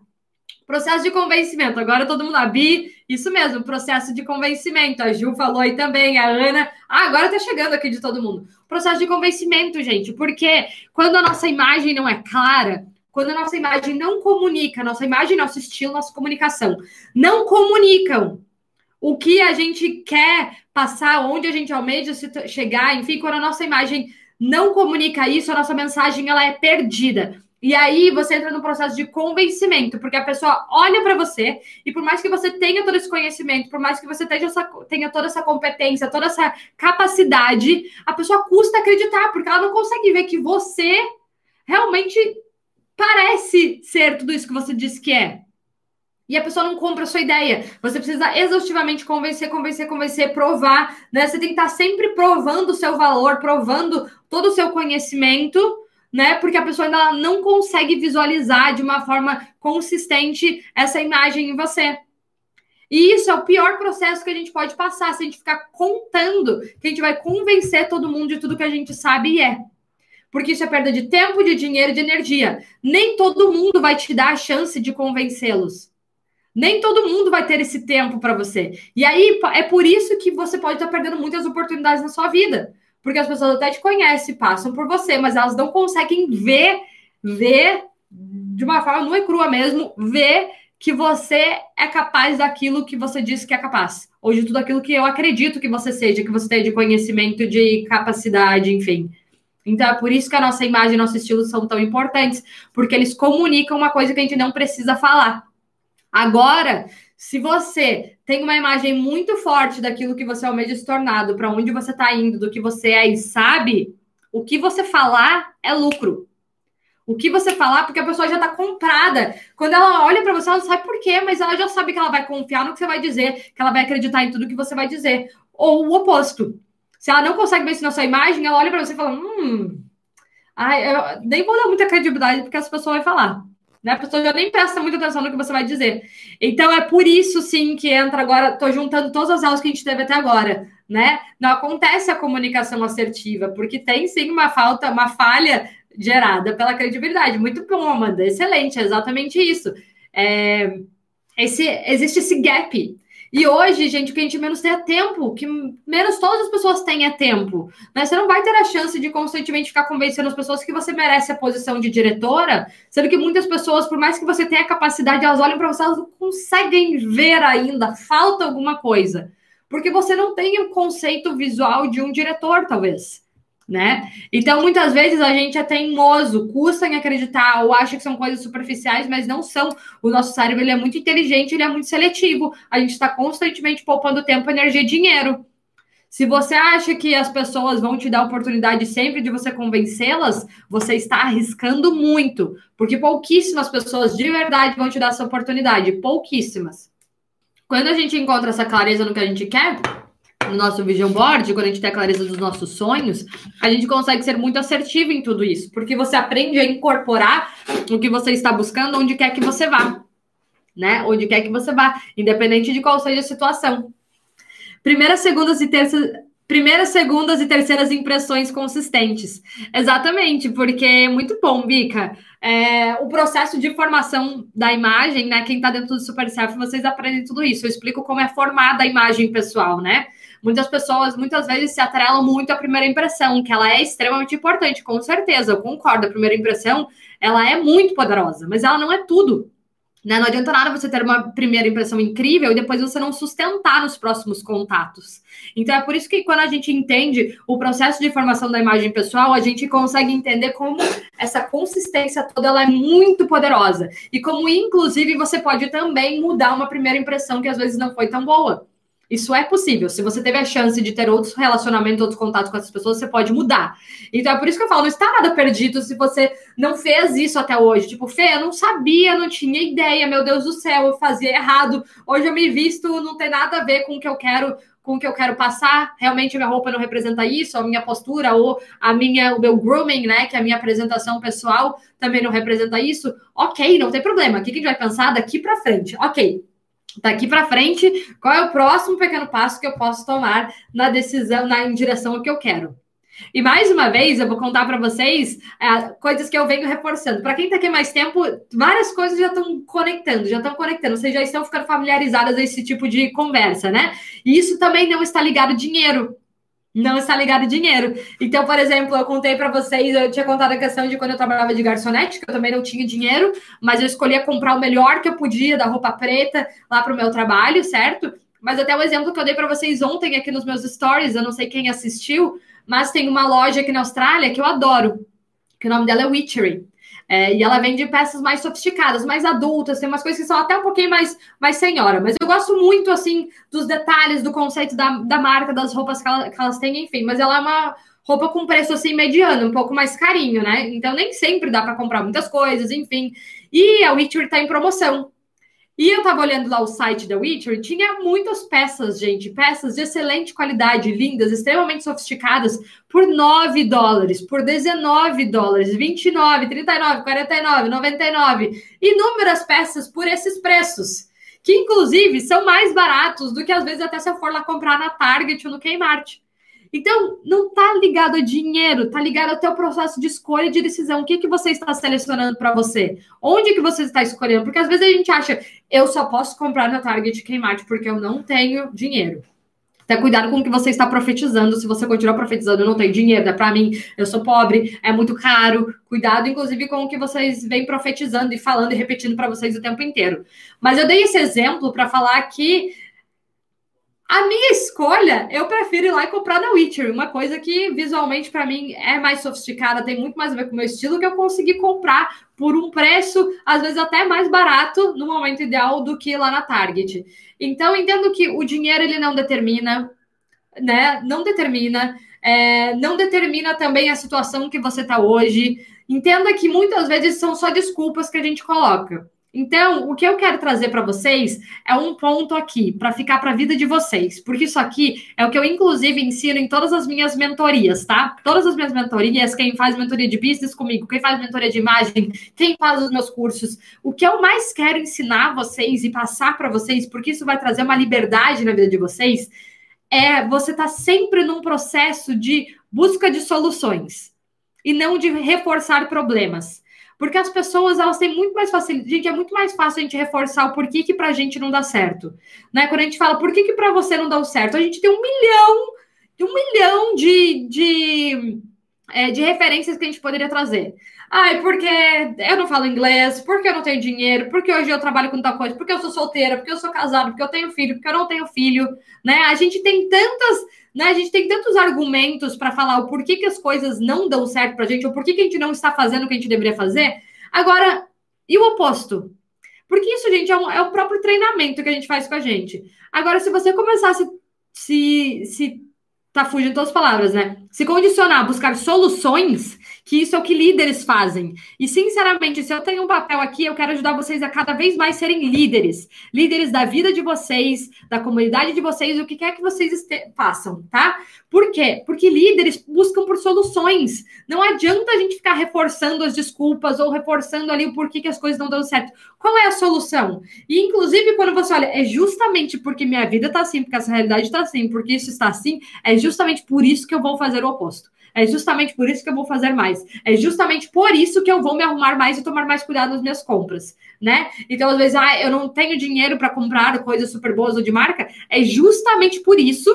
Processo de convencimento. Agora todo mundo, a Bi, isso mesmo, processo de convencimento. A Ju falou aí também, a Ana. Ah, agora tá chegando aqui de todo mundo. Processo de convencimento, gente, porque quando a nossa imagem não é clara, quando a nossa imagem não comunica, nossa imagem, nosso estilo, nossa comunicação não comunicam o que a gente quer passar, onde a gente almeja chegar, enfim, quando a nossa imagem não comunica isso, a nossa mensagem ela é perdida. E aí você entra no processo de convencimento, porque a pessoa olha para você e por mais que você tenha todo esse conhecimento, por mais que você tenha, essa, tenha toda essa competência, toda essa capacidade, a pessoa custa acreditar, porque ela não consegue ver que você realmente parece ser tudo isso que você diz que é. E a pessoa não compra a sua ideia. Você precisa exaustivamente convencer, convencer, convencer, provar, né? Você tem que estar sempre provando o seu valor, provando todo o seu conhecimento, né? Porque a pessoa ainda não consegue visualizar de uma forma consistente essa imagem em você. E isso é o pior processo que a gente pode passar, se a gente ficar contando que a gente vai convencer todo mundo de tudo que a gente sabe e é. Porque isso é perda de tempo, de dinheiro, de energia. Nem todo mundo vai te dar a chance de convencê-los. Nem todo mundo vai ter esse tempo para você. E aí é por isso que você pode estar perdendo muitas oportunidades na sua vida. Porque as pessoas até te conhecem, passam por você, mas elas não conseguem ver, ver de uma forma nua e crua mesmo, ver que você é capaz daquilo que você disse que é capaz. Ou de tudo aquilo que eu acredito que você seja, que você tenha de conhecimento, de capacidade, enfim. Então é por isso que a nossa imagem e nosso estilo são tão importantes, porque eles comunicam uma coisa que a gente não precisa falar. Agora, se você tem uma imagem muito forte daquilo que você almeja se tornado, para onde você está indo, do que você é e sabe, o que você falar é lucro. O que você falar, porque a pessoa já está comprada. Quando ela olha para você, ela não sabe por quê, mas ela já sabe que ela vai confiar no que você vai dizer, que ela vai acreditar em tudo que você vai dizer. Ou o oposto. Se ela não consegue vencer na sua imagem, ela olha para você e fala: Hum, ai, eu nem vou dar muita credibilidade porque essa pessoa vai falar. Né? A pessoa já nem presta muita atenção no que você vai dizer. Então é por isso sim que entra agora, estou juntando todas as aulas que a gente teve até agora, né? Não acontece a comunicação assertiva, porque tem sim uma falta, uma falha gerada pela credibilidade. Muito bom, Amanda, excelente, é exatamente isso. É, esse, existe esse gap e hoje, gente, o que a gente menos tem é tempo, que menos todas as pessoas têm é tempo. Né? Você não vai ter a chance de constantemente ficar convencendo as pessoas que você merece a posição de diretora, sendo que muitas pessoas, por mais que você tenha capacidade, elas olham para você, elas não conseguem ver ainda, falta alguma coisa. Porque você não tem o conceito visual de um diretor, talvez né? Então, muitas vezes a gente é teimoso, custa em acreditar ou acha que são coisas superficiais, mas não são. O nosso cérebro ele é muito inteligente, ele é muito seletivo. A gente está constantemente poupando tempo, energia e dinheiro. Se você acha que as pessoas vão te dar oportunidade sempre de você convencê-las, você está arriscando muito, porque pouquíssimas pessoas de verdade vão te dar essa oportunidade, pouquíssimas. Quando a gente encontra essa clareza no que a gente quer, no nosso vision board, quando a gente tem a clareza dos nossos sonhos, a gente consegue ser muito assertivo em tudo isso, porque você aprende a incorporar o que você está buscando onde quer que você vá, né? Onde quer que você vá, independente de qual seja a situação. Primeiras, segundas e terças primeiras, segundas e terceiras impressões consistentes. Exatamente, porque é muito bom, Bica. É, o processo de formação da imagem, né? Quem está dentro do Super Self, vocês aprendem tudo isso. Eu explico como é formada a imagem pessoal, né? Muitas pessoas, muitas vezes, se atrelam muito à primeira impressão, que ela é extremamente importante, com certeza, eu concordo. A primeira impressão, ela é muito poderosa, mas ela não é tudo. Né? Não adianta nada você ter uma primeira impressão incrível e depois você não sustentar nos próximos contatos. Então é por isso que quando a gente entende o processo de formação da imagem pessoal, a gente consegue entender como essa consistência toda ela é muito poderosa e como inclusive você pode também mudar uma primeira impressão que às vezes não foi tão boa. Isso é possível. Se você teve a chance de ter outros relacionamentos, outros contatos com essas pessoas, você pode mudar. Então é por isso que eu falo, não está nada perdido se você não fez isso até hoje. Tipo, Fê, eu não sabia, não tinha ideia, meu Deus do céu, eu fazia errado. Hoje eu me visto, não tem nada a ver com o que eu quero com o que eu quero passar, realmente a minha roupa não representa isso, a minha postura ou a minha, o meu grooming, né, que é a minha apresentação pessoal também não representa isso. OK, não tem problema. O que a gente vai pensar daqui para frente? OK, daqui para frente, qual é o próximo pequeno passo que eu posso tomar na decisão, na em direção ao que eu quero. E mais uma vez, eu vou contar para vocês é, coisas que eu venho reforçando. Para quem está aqui mais tempo, várias coisas já estão conectando, já estão conectando, vocês já estão ficando familiarizadas a esse tipo de conversa, né? E isso também não está ligado ao dinheiro não está ligado dinheiro. Então, por exemplo, eu contei para vocês, eu tinha contado a questão de quando eu trabalhava de garçonete, que eu também não tinha dinheiro, mas eu escolhia comprar o melhor que eu podia da roupa preta lá para o meu trabalho, certo? Mas até o exemplo que eu dei para vocês ontem aqui nos meus stories, eu não sei quem assistiu, mas tem uma loja aqui na Austrália que eu adoro, que o nome dela é Witchery. É, e ela vende peças mais sofisticadas, mais adultas, tem umas coisas que são até um pouquinho mais, mais senhora. Mas eu gosto muito, assim, dos detalhes, do conceito da, da marca, das roupas que, ela, que elas têm, enfim. Mas ela é uma roupa com preço, assim, mediano, um pouco mais carinho, né? Então nem sempre dá para comprar muitas coisas, enfim. E a Witcher tá em promoção. E eu tava olhando lá o site da Witcher, tinha muitas peças, gente, peças de excelente qualidade, lindas, extremamente sofisticadas, por 9 dólares, por 19 dólares, 29, 39, 49, 99. Inúmeras peças por esses preços, que inclusive são mais baratos do que às vezes até se eu for lá comprar na Target ou no Kmart. Então, não está ligado a dinheiro, está ligado ao teu processo de escolha e de decisão. O que, que você está selecionando para você? Onde que você está escolhendo? Porque às vezes a gente acha, eu só posso comprar na Target Kmart porque eu não tenho dinheiro. Até cuidado com o que você está profetizando. Se você continuar profetizando, eu não tenho dinheiro, é para mim, eu sou pobre, é muito caro. Cuidado, inclusive, com o que vocês vêm profetizando e falando e repetindo para vocês o tempo inteiro. Mas eu dei esse exemplo para falar que a minha escolha, eu prefiro ir lá e comprar na Witcher, uma coisa que visualmente para mim é mais sofisticada, tem muito mais a ver com o meu estilo, que eu consegui comprar por um preço, às vezes até mais barato no momento ideal do que lá na Target. Então, entendo que o dinheiro ele não determina, né? Não determina, é, não determina também a situação que você está hoje. Entenda que muitas vezes são só desculpas que a gente coloca. Então, o que eu quero trazer para vocês é um ponto aqui, para ficar para a vida de vocês, porque isso aqui é o que eu, inclusive, ensino em todas as minhas mentorias, tá? Todas as minhas mentorias, quem faz mentoria de business comigo, quem faz mentoria de imagem, quem faz os meus cursos, o que eu mais quero ensinar vocês e passar para vocês, porque isso vai trazer uma liberdade na vida de vocês, é você estar tá sempre num processo de busca de soluções e não de reforçar problemas. Porque as pessoas, elas têm muito mais facilidade. Gente, é muito mais fácil a gente reforçar o porquê que pra gente não dá certo. Né? Quando a gente fala, por que que pra você não dá certo? A gente tem um milhão, um milhão de, de, é, de referências que a gente poderia trazer. Ai, porque eu não falo inglês, porque eu não tenho dinheiro, porque hoje eu trabalho com tal coisa, porque eu sou solteira, porque eu sou casada, porque eu tenho filho, porque eu não tenho filho, né? A gente tem tantas, né? A gente tem tantos argumentos para falar o porquê que as coisas não dão certo pra gente, ou porquê que a gente não está fazendo o que a gente deveria fazer. Agora, e o oposto? Porque isso, gente, é, um, é o próprio treinamento que a gente faz com a gente. Agora, se você começar a se, se, se tá fugindo todas as palavras, né? Se condicionar a buscar soluções, que isso é o que líderes fazem. E, sinceramente, se eu tenho um papel aqui, eu quero ajudar vocês a cada vez mais serem líderes. Líderes da vida de vocês, da comunidade de vocês, o que quer que vocês façam, tá? Por quê? Porque líderes buscam por soluções. Não adianta a gente ficar reforçando as desculpas ou reforçando ali o porquê que as coisas não dão certo. Qual é a solução? E, inclusive, quando você olha, é justamente porque minha vida tá assim, porque essa realidade tá assim, porque isso está assim, é justamente por isso que eu vou fazer o oposto. É justamente por isso que eu vou fazer mais. É justamente por isso que eu vou me arrumar mais e tomar mais cuidado nas minhas compras, né? Então, às vezes, ah, eu não tenho dinheiro para comprar coisas super boas ou de marca. É justamente por isso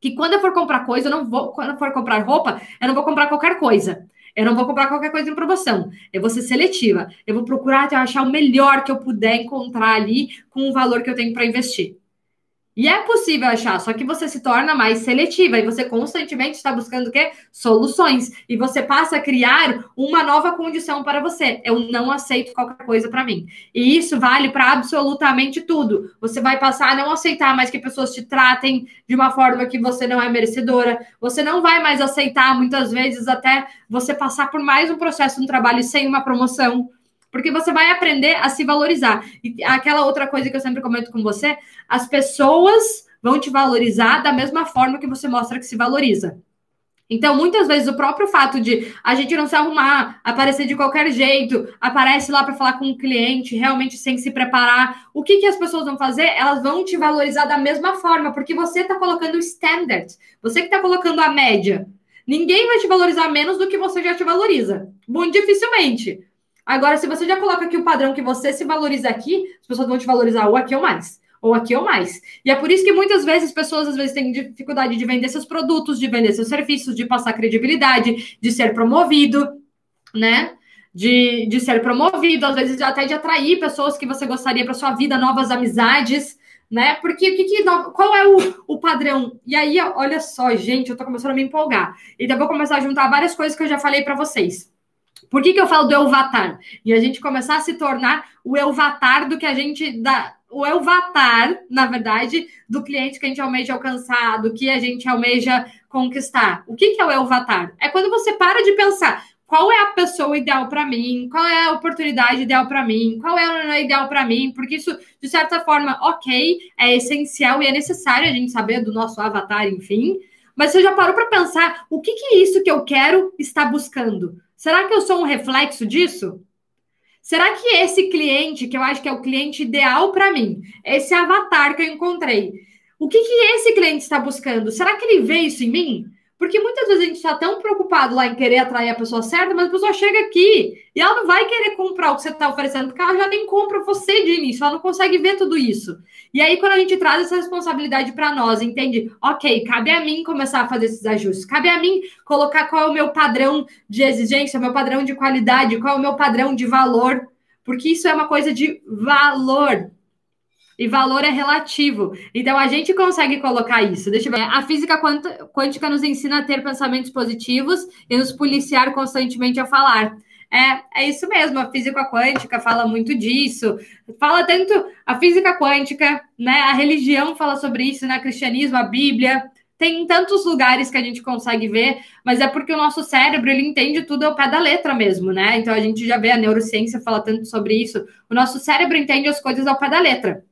que quando eu for comprar coisa, eu não vou, quando eu for comprar roupa, eu não vou comprar qualquer coisa. Eu não vou comprar qualquer coisa em promoção. Eu vou ser seletiva. Eu vou procurar achar o melhor que eu puder encontrar ali com o valor que eu tenho para investir. E é possível achar, só que você se torna mais seletiva e você constantemente está buscando o quê? Soluções. E você passa a criar uma nova condição para você. Eu não aceito qualquer coisa para mim. E isso vale para absolutamente tudo. Você vai passar a não aceitar mais que pessoas te tratem de uma forma que você não é merecedora. Você não vai mais aceitar, muitas vezes, até você passar por mais um processo no trabalho sem uma promoção porque você vai aprender a se valorizar. E aquela outra coisa que eu sempre comento com você, as pessoas vão te valorizar da mesma forma que você mostra que se valoriza. Então, muitas vezes, o próprio fato de a gente não se arrumar, aparecer de qualquer jeito, aparece lá para falar com o cliente, realmente sem se preparar, o que, que as pessoas vão fazer? Elas vão te valorizar da mesma forma, porque você está colocando o standard, você que está colocando a média. Ninguém vai te valorizar menos do que você já te valoriza. Muito dificilmente. Agora, se você já coloca aqui o padrão que você se valoriza aqui, as pessoas vão te valorizar ou aqui ou mais, ou aqui ou mais. E é por isso que muitas vezes pessoas às vezes têm dificuldade de vender seus produtos, de vender seus serviços, de passar credibilidade, de ser promovido, né? De, de ser promovido, às vezes até de atrair pessoas que você gostaria para sua vida, novas amizades, né? Porque o que, que qual é o, o padrão? E aí, olha só, gente, eu tô começando a me empolgar. Então, eu vou começar a juntar várias coisas que eu já falei para vocês. Por que, que eu falo do Elvatar? E a gente começar a se tornar o Elvatar do que a gente dá. O Elvatar, na verdade, do cliente que a gente almeja alcançar, do que a gente almeja conquistar. O que, que é o Elvatar? É quando você para de pensar qual é a pessoa ideal para mim, qual é a oportunidade ideal para mim, qual é a ideal para mim, porque isso, de certa forma, ok, é essencial e é necessário a gente saber do nosso avatar, enfim. Mas você já parou para pensar o que, que é isso que eu quero está buscando? Será que eu sou um reflexo disso? Será que esse cliente, que eu acho que é o cliente ideal para mim, esse avatar que eu encontrei, o que, que esse cliente está buscando? Será que ele vê isso em mim? Porque muitas vezes a gente está tão preocupado lá em querer atrair a pessoa certa, mas a pessoa chega aqui e ela não vai querer comprar o que você está oferecendo, porque ela já nem compra você de início, ela não consegue ver tudo isso. E aí, quando a gente traz essa responsabilidade para nós, entende? Ok, cabe a mim começar a fazer esses ajustes, cabe a mim colocar qual é o meu padrão de exigência, meu padrão de qualidade, qual é o meu padrão de valor, porque isso é uma coisa de valor. E valor é relativo. Então a gente consegue colocar isso. Deixa eu ver. A física quântica nos ensina a ter pensamentos positivos e nos policiar constantemente a falar. É, é isso mesmo, a física quântica fala muito disso. Fala tanto a física quântica, né? A religião fala sobre isso, né? O cristianismo, a Bíblia. Tem tantos lugares que a gente consegue ver, mas é porque o nosso cérebro ele entende tudo ao pé da letra mesmo, né? Então a gente já vê a neurociência fala tanto sobre isso. O nosso cérebro entende as coisas ao pé da letra.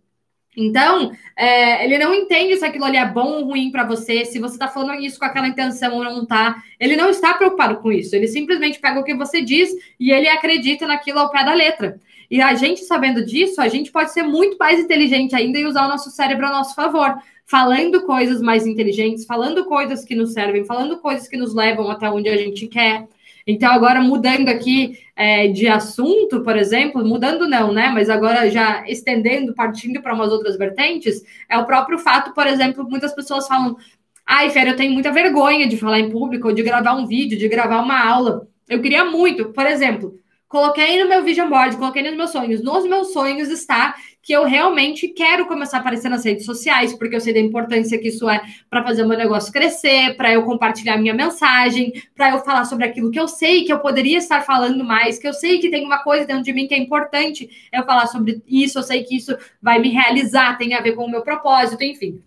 Então, é, ele não entende se aquilo ali é bom ou ruim para você, se você está falando isso com aquela intenção ou não está. Ele não está preocupado com isso. Ele simplesmente pega o que você diz e ele acredita naquilo ao pé da letra. E a gente sabendo disso, a gente pode ser muito mais inteligente ainda e usar o nosso cérebro a nosso favor, falando coisas mais inteligentes, falando coisas que nos servem, falando coisas que nos levam até onde a gente quer. Então, agora mudando aqui é, de assunto, por exemplo, mudando não, né? Mas agora já estendendo, partindo para umas outras vertentes, é o próprio fato, por exemplo, muitas pessoas falam: ai, Fer, eu tenho muita vergonha de falar em público, de gravar um vídeo, de gravar uma aula. Eu queria muito, por exemplo, coloquei no meu vision board, coloquei nos meus sonhos. Nos meus sonhos está que eu realmente quero começar a aparecer nas redes sociais, porque eu sei da importância que isso é para fazer o meu negócio crescer, para eu compartilhar minha mensagem, para eu falar sobre aquilo que eu sei que eu poderia estar falando mais, que eu sei que tem uma coisa dentro de mim que é importante eu falar sobre isso, eu sei que isso vai me realizar, tem a ver com o meu propósito, enfim.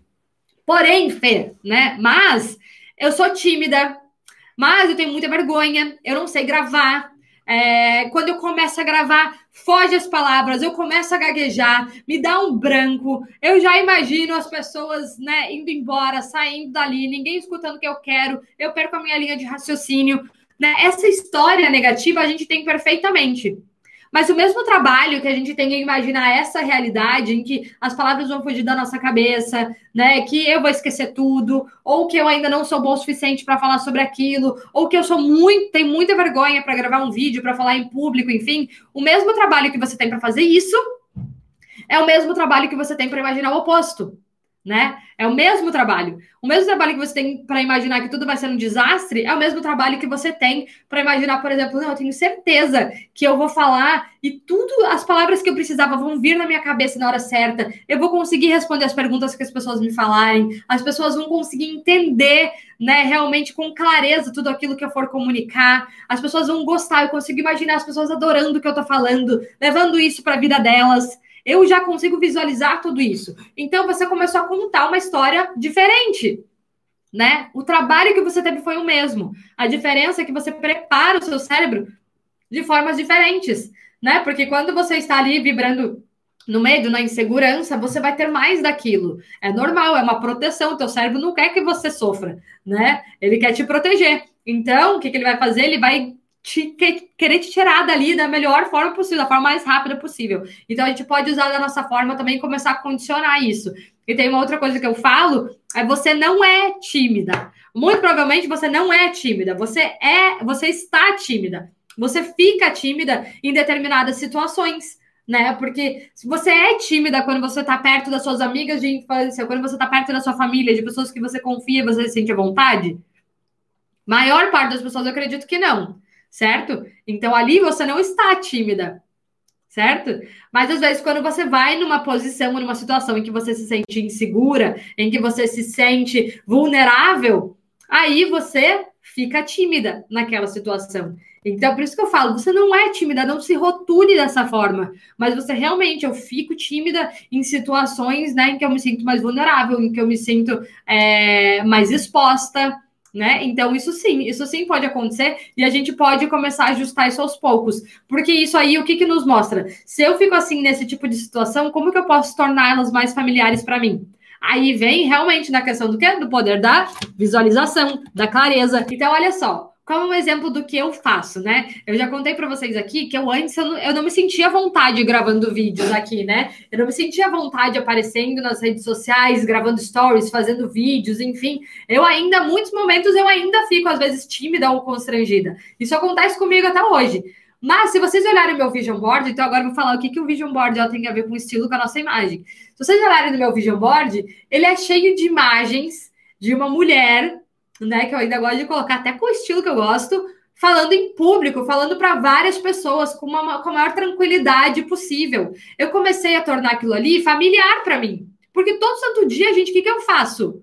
Porém, Fê, né? Mas eu sou tímida, mas eu tenho muita vergonha, eu não sei gravar, é, quando eu começo a gravar, foge as palavras, eu começo a gaguejar, me dá um branco. Eu já imagino as pessoas né, indo embora, saindo dali, ninguém escutando o que eu quero, eu perco a minha linha de raciocínio. Né? Essa história negativa a gente tem perfeitamente. Mas o mesmo trabalho que a gente tem em imaginar essa realidade em que as palavras vão fugir da nossa cabeça, né? Que eu vou esquecer tudo, ou que eu ainda não sou bom o suficiente para falar sobre aquilo, ou que eu sou muito, tenho muita vergonha para gravar um vídeo, para falar em público, enfim. O mesmo trabalho que você tem para fazer isso é o mesmo trabalho que você tem para imaginar o oposto né? É o mesmo trabalho. O mesmo trabalho que você tem para imaginar que tudo vai ser um desastre é o mesmo trabalho que você tem para imaginar, por exemplo, não, eu tenho certeza que eu vou falar e tudo, as palavras que eu precisava vão vir na minha cabeça na hora certa. Eu vou conseguir responder as perguntas que as pessoas me falarem. As pessoas vão conseguir entender, né, realmente com clareza tudo aquilo que eu for comunicar. As pessoas vão gostar. Eu consigo imaginar as pessoas adorando o que eu estou falando, levando isso para a vida delas. Eu já consigo visualizar tudo isso. Então você começou a contar uma história diferente. Né? O trabalho que você teve foi o mesmo. A diferença é que você prepara o seu cérebro de formas diferentes, né? Porque quando você está ali vibrando no medo, na insegurança, você vai ter mais daquilo. É normal, é uma proteção. O teu cérebro não quer que você sofra, né? Ele quer te proteger. Então, o que, que ele vai fazer? Ele vai te, querer te tirar dali da melhor forma possível, da forma mais rápida possível. Então a gente pode usar da nossa forma também começar a condicionar isso. E tem uma outra coisa que eu falo, é você não é tímida. Muito provavelmente você não é tímida, você é, você está tímida. Você fica tímida em determinadas situações, né? Porque se você é tímida quando você está perto das suas amigas de infância, quando você está perto da sua família, de pessoas que você confia, você se sente à vontade? Maior parte das pessoas eu acredito que não certo? Então ali você não está tímida, certo? Mas às vezes quando você vai numa posição, numa situação em que você se sente insegura, em que você se sente vulnerável, aí você fica tímida naquela situação. Então, por isso que eu falo, você não é tímida, não se rotule dessa forma, mas você realmente, eu fico tímida em situações, né, em que eu me sinto mais vulnerável, em que eu me sinto é, mais exposta, né? Então, isso sim, isso sim pode acontecer e a gente pode começar a ajustar isso aos poucos. Porque isso aí, o que, que nos mostra? Se eu fico assim nesse tipo de situação, como que eu posso torná-las mais familiares para mim? Aí vem realmente na questão do quê? Do poder da visualização, da clareza. Então, olha só, como um exemplo do que eu faço, né? Eu já contei para vocês aqui que eu antes eu não, eu não, me sentia à vontade gravando vídeos aqui, né? Eu não me sentia à vontade aparecendo nas redes sociais, gravando stories, fazendo vídeos, enfim. Eu ainda, muitos momentos, eu ainda fico, às vezes, tímida ou constrangida. Isso acontece comigo até hoje. Mas se vocês olharem meu vision board, então agora eu vou falar o que, que o vision board tem a ver com o estilo, com a nossa imagem. Se vocês olharem no meu vision board, ele é cheio de imagens de uma mulher né? Que eu ainda gosto de colocar até com o estilo que eu gosto, falando em público, falando para várias pessoas com, uma, com a maior tranquilidade possível. Eu comecei a tornar aquilo ali familiar para mim. Porque todo santo dia, gente, o que, que eu faço?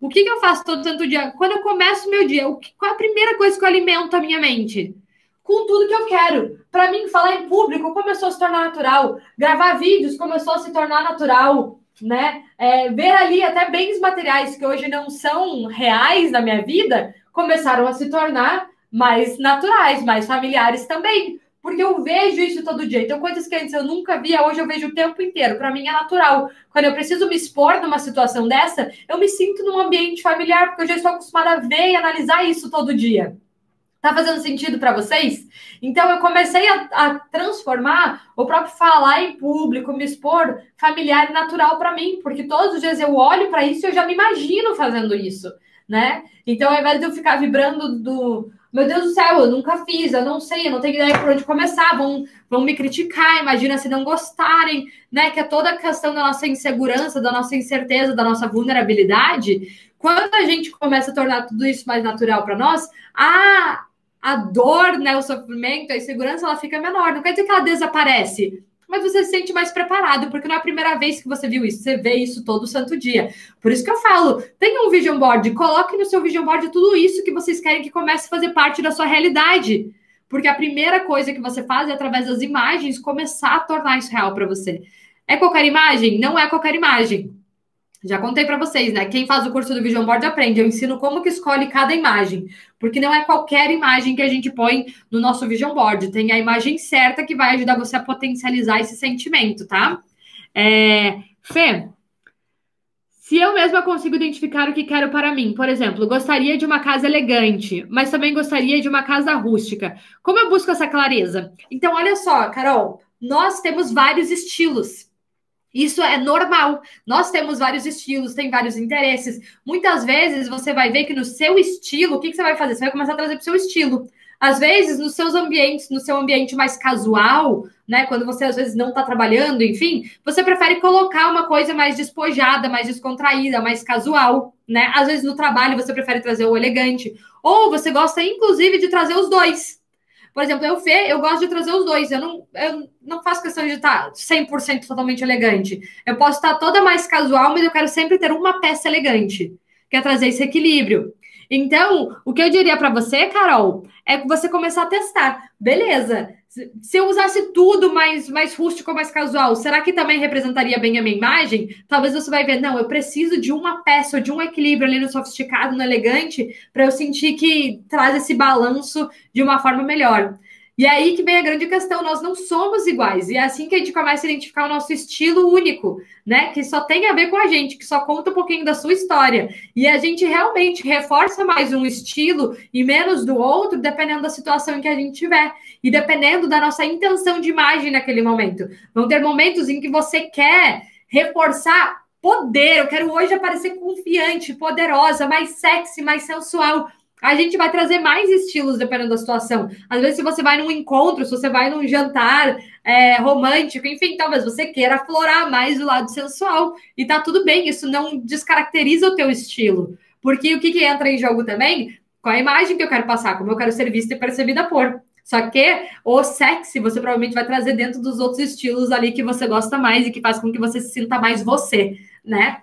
O que, que eu faço todo santo dia? Quando eu começo o meu dia, o que, qual é a primeira coisa que eu alimento a minha mente? Com tudo que eu quero. Para mim, falar em público começou a se tornar natural. Gravar vídeos começou a se tornar natural né? É, ver ali até bens materiais que hoje não são reais na minha vida começaram a se tornar mais naturais, mais familiares também. Porque eu vejo isso todo dia. Então, coisas que antes eu nunca via, hoje eu vejo o tempo inteiro. Para mim é natural. Quando eu preciso me expor numa situação dessa, eu me sinto num ambiente familiar, porque eu já estou acostumada a ver e analisar isso todo dia. Tá fazendo sentido para vocês? Então eu comecei a, a, transformar o próprio falar em público, me expor familiar e natural para mim, porque todos os dias eu olho para isso e eu já me imagino fazendo isso, né? Então ao invés de eu ficar vibrando do meu Deus do céu, eu nunca fiz, eu não sei, eu não tenho ideia por onde começar, vão, vão me criticar, imagina se não gostarem, né? Que é toda a questão da nossa insegurança, da nossa incerteza, da nossa vulnerabilidade. Quando a gente começa a tornar tudo isso mais natural para nós, ah, a dor, né, o sofrimento, a insegurança, ela fica menor. Não quer dizer que ela desaparece, mas você se sente mais preparado, porque não é a primeira vez que você viu isso, você vê isso todo santo dia. Por isso que eu falo, tenha um vision board, coloque no seu vision board tudo isso que vocês querem que comece a fazer parte da sua realidade. Porque a primeira coisa que você faz é, através das imagens, começar a tornar isso real para você. É qualquer imagem? Não é qualquer imagem. Já contei para vocês, né? Quem faz o curso do Vision Board aprende. Eu ensino como que escolhe cada imagem, porque não é qualquer imagem que a gente põe no nosso Vision Board. Tem a imagem certa que vai ajudar você a potencializar esse sentimento, tá? É... Fê, se eu mesma consigo identificar o que quero para mim, por exemplo, gostaria de uma casa elegante, mas também gostaria de uma casa rústica. Como eu busco essa clareza? Então, olha só, Carol, nós temos vários estilos. Isso é normal. Nós temos vários estilos, tem vários interesses. Muitas vezes você vai ver que no seu estilo, o que, que você vai fazer? Você vai começar a trazer para o seu estilo. Às vezes, nos seus ambientes, no seu ambiente mais casual, né? Quando você às vezes não está trabalhando, enfim, você prefere colocar uma coisa mais despojada, mais descontraída, mais casual, né? Às vezes no trabalho você prefere trazer o elegante. Ou você gosta, inclusive, de trazer os dois. Por exemplo, eu, Fê, eu gosto de trazer os dois. Eu não, eu não faço questão de estar 100% totalmente elegante. Eu posso estar toda mais casual, mas eu quero sempre ter uma peça elegante. Quer trazer esse equilíbrio. Então, o que eu diria para você, Carol, é que você começar a testar. Beleza, se eu usasse tudo mais, mais rústico, mais casual, será que também representaria bem a minha imagem? Talvez você vai ver, não, eu preciso de uma peça, de um equilíbrio ali no sofisticado, no elegante, para eu sentir que traz esse balanço de uma forma melhor. E aí que vem a grande questão, nós não somos iguais. E é assim que a gente começa a identificar o nosso estilo único, né? Que só tem a ver com a gente, que só conta um pouquinho da sua história. E a gente realmente reforça mais um estilo e menos do outro, dependendo da situação em que a gente tiver. E dependendo da nossa intenção de imagem naquele momento. Vão ter momentos em que você quer reforçar poder. Eu quero hoje aparecer confiante, poderosa, mais sexy, mais sensual a gente vai trazer mais estilos dependendo da situação. Às vezes, se você vai num encontro, se você vai num jantar é, romântico, enfim, talvez você queira aflorar mais o lado sensual. E tá tudo bem, isso não descaracteriza o teu estilo. Porque o que, que entra em jogo também? Qual a imagem que eu quero passar, como eu quero ser vista e percebida por. Só que o sexy você provavelmente vai trazer dentro dos outros estilos ali que você gosta mais e que faz com que você se sinta mais você, né?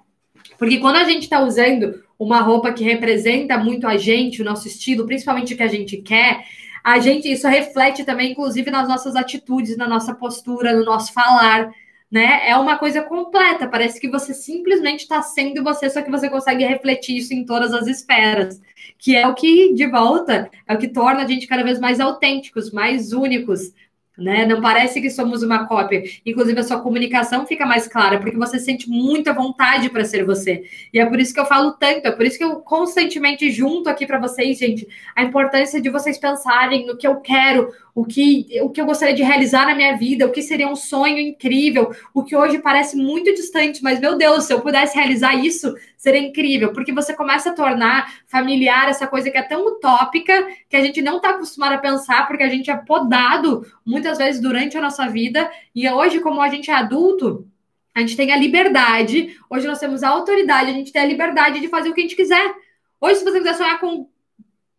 Porque quando a gente está usando uma roupa que representa muito a gente, o nosso estilo, principalmente o que a gente quer, a gente isso reflete também, inclusive, nas nossas atitudes, na nossa postura, no nosso falar, né? É uma coisa completa. Parece que você simplesmente está sendo você, só que você consegue refletir isso em todas as esferas. Que é o que, de volta, é o que torna a gente cada vez mais autênticos, mais únicos, né? Não parece que somos uma cópia. Inclusive, a sua comunicação fica mais clara, porque você sente muita vontade para ser você. E é por isso que eu falo tanto, é por isso que eu constantemente junto aqui para vocês, gente, a importância de vocês pensarem no que eu quero, o que, o que eu gostaria de realizar na minha vida, o que seria um sonho incrível, o que hoje parece muito distante, mas meu Deus, se eu pudesse realizar isso, seria incrível, porque você começa a tornar familiar essa coisa que é tão utópica que a gente não está acostumado a pensar, porque a gente é podado muitas vezes durante a nossa vida, e hoje, como a gente é adulto, a gente tem a liberdade, hoje nós temos a autoridade, a gente tem a liberdade de fazer o que a gente quiser. Hoje, se você quiser sonhar com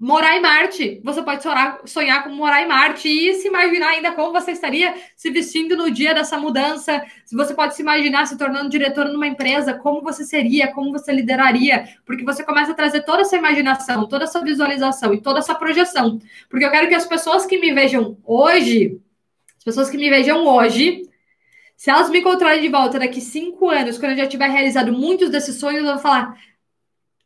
morar em Marte. Você pode sonhar, sonhar com morar em Marte e se imaginar ainda como você estaria se vestindo no dia dessa mudança. Se você pode se imaginar se tornando diretor numa empresa, como você seria, como você lideraria, porque você começa a trazer toda essa imaginação, toda essa visualização e toda essa projeção. Porque eu quero que as pessoas que me vejam hoje, as pessoas que me vejam hoje, se elas me encontrarem de volta daqui cinco anos, quando eu já tiver realizado muitos desses sonhos, eu vou falar: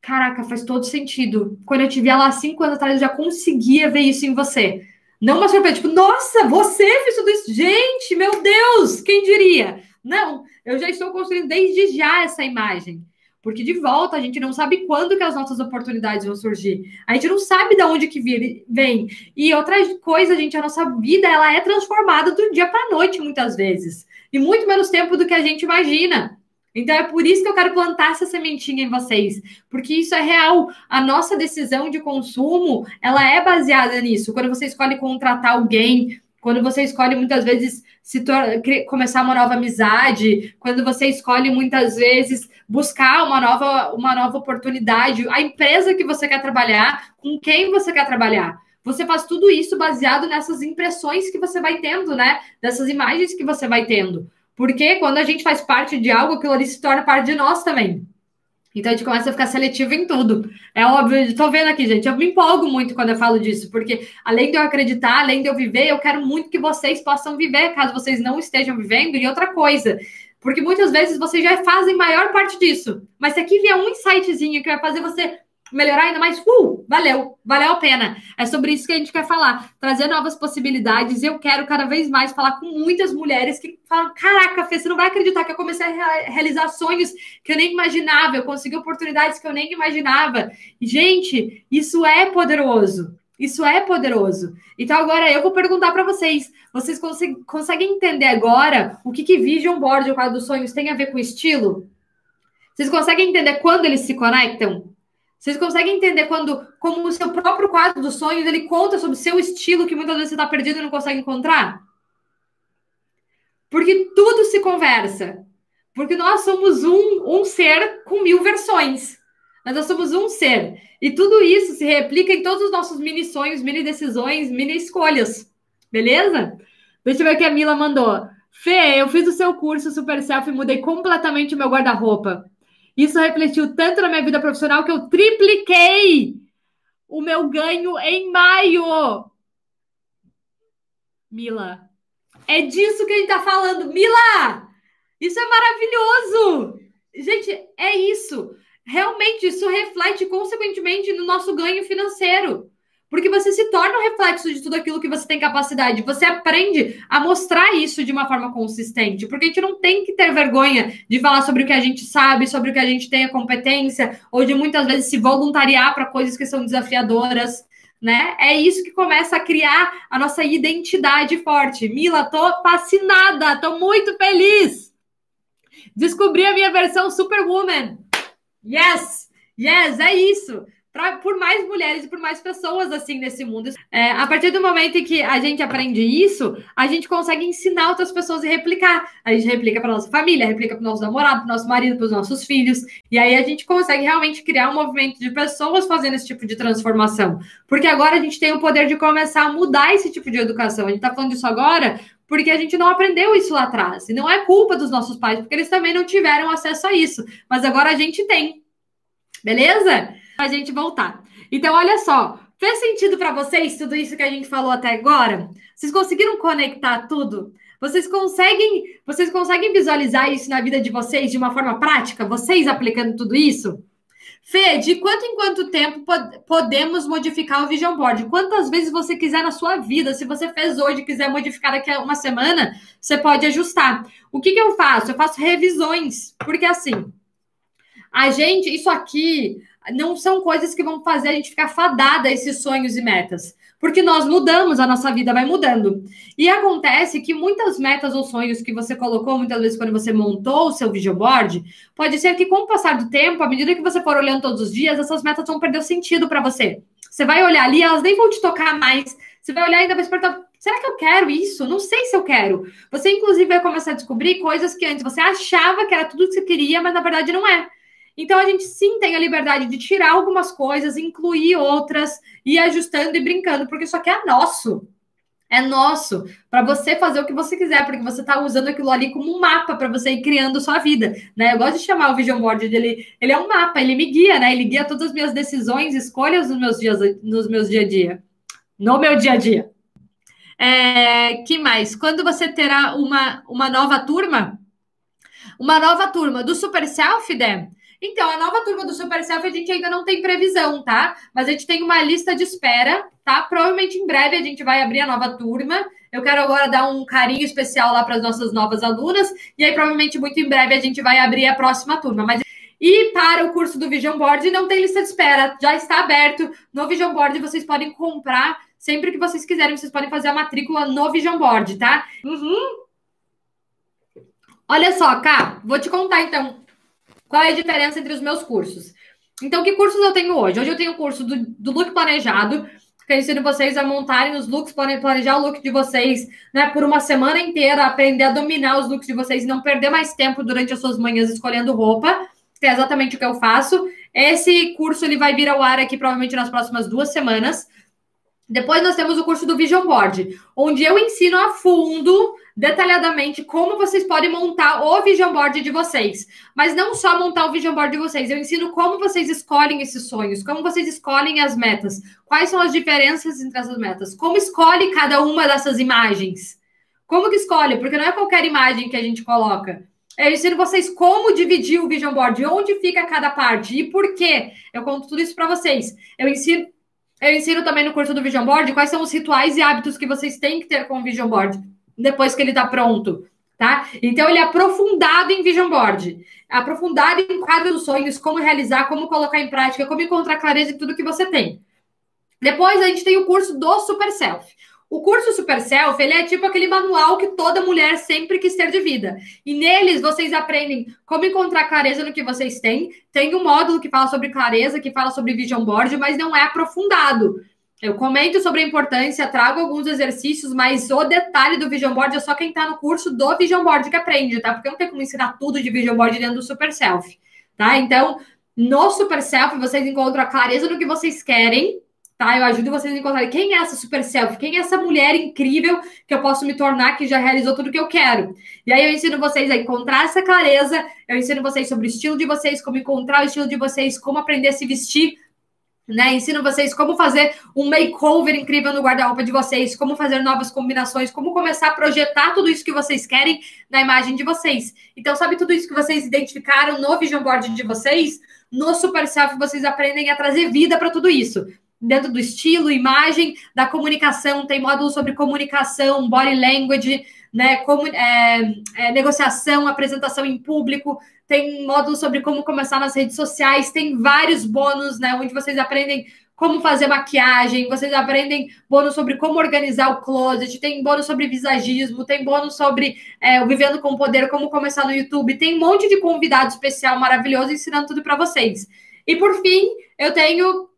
Caraca, faz todo sentido. Quando eu via lá cinco anos atrás, eu já conseguia ver isso em você. Não uma surpresa, tipo, nossa, você fez tudo isso. Gente, meu Deus, quem diria? Não, eu já estou construindo desde já essa imagem. Porque de volta a gente não sabe quando que as nossas oportunidades vão surgir. A gente não sabe de onde que vem. E outra coisa, gente, a nossa vida ela é transformada do dia para noite muitas vezes. E muito menos tempo do que a gente imagina. Então é por isso que eu quero plantar essa sementinha em vocês, porque isso é real. A nossa decisão de consumo, ela é baseada nisso. Quando você escolhe contratar alguém, quando você escolhe muitas vezes se começar uma nova amizade, quando você escolhe muitas vezes buscar uma nova, uma nova oportunidade, a empresa que você quer trabalhar, com quem você quer trabalhar. Você faz tudo isso baseado nessas impressões que você vai tendo, né? Dessas imagens que você vai tendo. Porque quando a gente faz parte de algo, aquilo ali se torna parte de nós também. Então a gente começa a ficar seletivo em tudo. É óbvio, estou vendo aqui, gente. Eu me empolgo muito quando eu falo disso, porque além de eu acreditar, além de eu viver, eu quero muito que vocês possam viver, caso vocês não estejam vivendo, e outra coisa. Porque muitas vezes vocês já fazem maior parte disso. Mas se aqui vier um insightzinho que vai fazer você melhorar ainda mais, uh, valeu, valeu a pena. É sobre isso que a gente quer falar, trazer novas possibilidades. Eu quero cada vez mais falar com muitas mulheres que falam: caraca, Fê, você não vai acreditar que eu comecei a realizar sonhos que eu nem imaginava, eu consegui oportunidades que eu nem imaginava. Gente, isso é poderoso. Isso é poderoso. Então, agora eu vou perguntar para vocês: vocês conseguem entender agora o que, que Vision Board, o quadro dos sonhos, tem a ver com estilo? Vocês conseguem entender quando eles se conectam? Vocês conseguem entender quando, como o seu próprio quadro dos sonhos, ele conta sobre seu estilo que muitas vezes você está perdido e não consegue encontrar? Porque tudo se conversa. Porque nós somos um, um ser com mil versões. Mas nós somos um ser. E tudo isso se replica em todos os nossos mini sonhos, mini decisões, mini escolhas. Beleza? Deixa eu ver o que a Mila mandou. Fê, eu fiz o seu curso Super Self e mudei completamente o meu guarda-roupa. Isso refletiu tanto na minha vida profissional que eu tripliquei o meu ganho em maio. Mila, é disso que a gente tá falando. Mila, isso é maravilhoso. Gente, é isso. Realmente, isso reflete consequentemente no nosso ganho financeiro. Porque você se torna um reflexo de tudo aquilo que você tem capacidade. Você aprende a mostrar isso de uma forma consistente. Porque a gente não tem que ter vergonha de falar sobre o que a gente sabe, sobre o que a gente tem a competência, ou de muitas vezes se voluntariar para coisas que são desafiadoras. Né? É isso que começa a criar a nossa identidade forte. Mila, tô fascinada, tô muito feliz. Descobri a minha versão Superwoman. Yes! Yes, é isso pra, por mais mulheres e por mais pessoas assim nesse mundo. É, a partir do momento em que a gente aprende isso, a gente consegue ensinar outras pessoas e replicar. A gente replica para nossa família, replica para o nosso namorado, para o nosso marido, para os nossos filhos. E aí a gente consegue realmente criar um movimento de pessoas fazendo esse tipo de transformação. Porque agora a gente tem o poder de começar a mudar esse tipo de educação. A gente está falando disso agora porque a gente não aprendeu isso lá atrás. E não é culpa dos nossos pais, porque eles também não tiveram acesso a isso. Mas agora a gente tem. Beleza? A gente voltar. Então, olha só, fez sentido para vocês tudo isso que a gente falou até agora? Vocês conseguiram conectar tudo? Vocês conseguem, vocês conseguem visualizar isso na vida de vocês de uma forma prática? Vocês aplicando tudo isso? Fê, de quanto em quanto tempo pod podemos modificar o Vision Board? Quantas vezes você quiser na sua vida. Se você fez hoje e quiser modificar daqui a uma semana, você pode ajustar. O que, que eu faço? Eu faço revisões. Porque assim, a gente, isso aqui não são coisas que vão fazer a gente ficar fadada a esses sonhos e metas. Porque nós mudamos, a nossa vida vai mudando. E acontece que muitas metas ou sonhos que você colocou muitas vezes quando você montou o seu video board, pode ser que com o passar do tempo, à medida que você for olhando todos os dias, essas metas vão perder o sentido para você. Você vai olhar ali, elas nem vão te tocar mais. Você vai olhar e ainda vai se perguntar: será que eu quero isso? Não sei se eu quero. Você, inclusive, vai começar a descobrir coisas que antes você achava que era tudo que você queria, mas na verdade não é. Então, a gente sim tem a liberdade de tirar algumas coisas, incluir outras, ir ajustando e brincando, porque isso aqui é nosso. É nosso, para você fazer o que você quiser, porque você está usando aquilo ali como um mapa para você ir criando sua vida, né? Eu gosto de chamar o Vision Board dele, ele é um mapa, ele me guia, né? Ele guia todas as minhas decisões, escolhas nos meus dias, nos meus dia a dia, no meu dia a dia. É, que mais? Quando você terá uma, uma nova turma, uma nova turma do Super Self, Dé, então, a nova turma do Super Self a gente ainda não tem previsão, tá? Mas a gente tem uma lista de espera, tá? Provavelmente em breve a gente vai abrir a nova turma. Eu quero agora dar um carinho especial lá para as nossas novas alunas. E aí, provavelmente, muito em breve a gente vai abrir a próxima turma. Mas e para o curso do Vision Board não tem lista de espera, já está aberto. No Vision Board vocês podem comprar sempre que vocês quiserem, vocês podem fazer a matrícula no Vision Board, tá? Uhum. Olha só, Cá, vou te contar então qual é a diferença entre os meus cursos? Então, que cursos eu tenho hoje? Hoje eu tenho o curso do, do look planejado, que eu ensino vocês a montarem os looks, planejar o look de vocês, né, por uma semana inteira, aprender a dominar os looks de vocês e não perder mais tempo durante as suas manhãs escolhendo roupa, que é exatamente o que eu faço. Esse curso ele vai vir ao ar aqui provavelmente nas próximas duas semanas. Depois nós temos o curso do Vision Board, onde eu ensino a fundo, detalhadamente, como vocês podem montar o Vision Board de vocês. Mas não só montar o Vision Board de vocês, eu ensino como vocês escolhem esses sonhos, como vocês escolhem as metas, quais são as diferenças entre essas metas, como escolhe cada uma dessas imagens. Como que escolhe? Porque não é qualquer imagem que a gente coloca. Eu ensino vocês como dividir o Vision Board, onde fica cada parte e por quê. Eu conto tudo isso para vocês. Eu ensino eu ensino também no curso do Vision Board quais são os rituais e hábitos que vocês têm que ter com o Vision Board depois que ele está pronto, tá? Então, ele é aprofundado em Vision Board, aprofundado em quadro dos sonhos, como realizar, como colocar em prática, como encontrar clareza em tudo que você tem. Depois, a gente tem o curso do Super Self. O curso Super Self, ele é tipo aquele manual que toda mulher sempre quis ter de vida. E neles vocês aprendem como encontrar clareza no que vocês têm. Tem um módulo que fala sobre clareza, que fala sobre vision board, mas não é aprofundado. Eu comento sobre a importância, trago alguns exercícios, mas o detalhe do Vision Board é só quem está no curso do Vision Board que aprende, tá? Porque não tenho como ensinar tudo de Vision Board dentro do Super Self, tá? Então, no Super Self, vocês encontram a clareza no que vocês querem, tá? Eu ajudo vocês a encontrarem quem é essa super self, quem é essa mulher incrível que eu posso me tornar que já realizou tudo que eu quero. E aí eu ensino vocês a encontrar essa clareza, eu ensino vocês sobre o estilo de vocês, como encontrar o estilo de vocês, como aprender a se vestir. Né, ensino vocês como fazer um makeover incrível no guarda-roupa de vocês, como fazer novas combinações, como começar a projetar tudo isso que vocês querem na imagem de vocês. Então, sabe tudo isso que vocês identificaram no vision board de vocês? No Super Self, vocês aprendem a trazer vida para tudo isso dentro do estilo, imagem, da comunicação, tem módulo sobre comunicação, body language, né, como, é, é, negociação, apresentação em público, tem módulo sobre como começar nas redes sociais, tem vários bônus, né, onde vocês aprendem como fazer maquiagem, vocês aprendem bônus sobre como organizar o closet, tem bônus sobre visagismo, tem bônus sobre é, o Vivendo com Poder, como começar no YouTube, tem um monte de convidado especial maravilhoso ensinando tudo para vocês. E por fim, eu tenho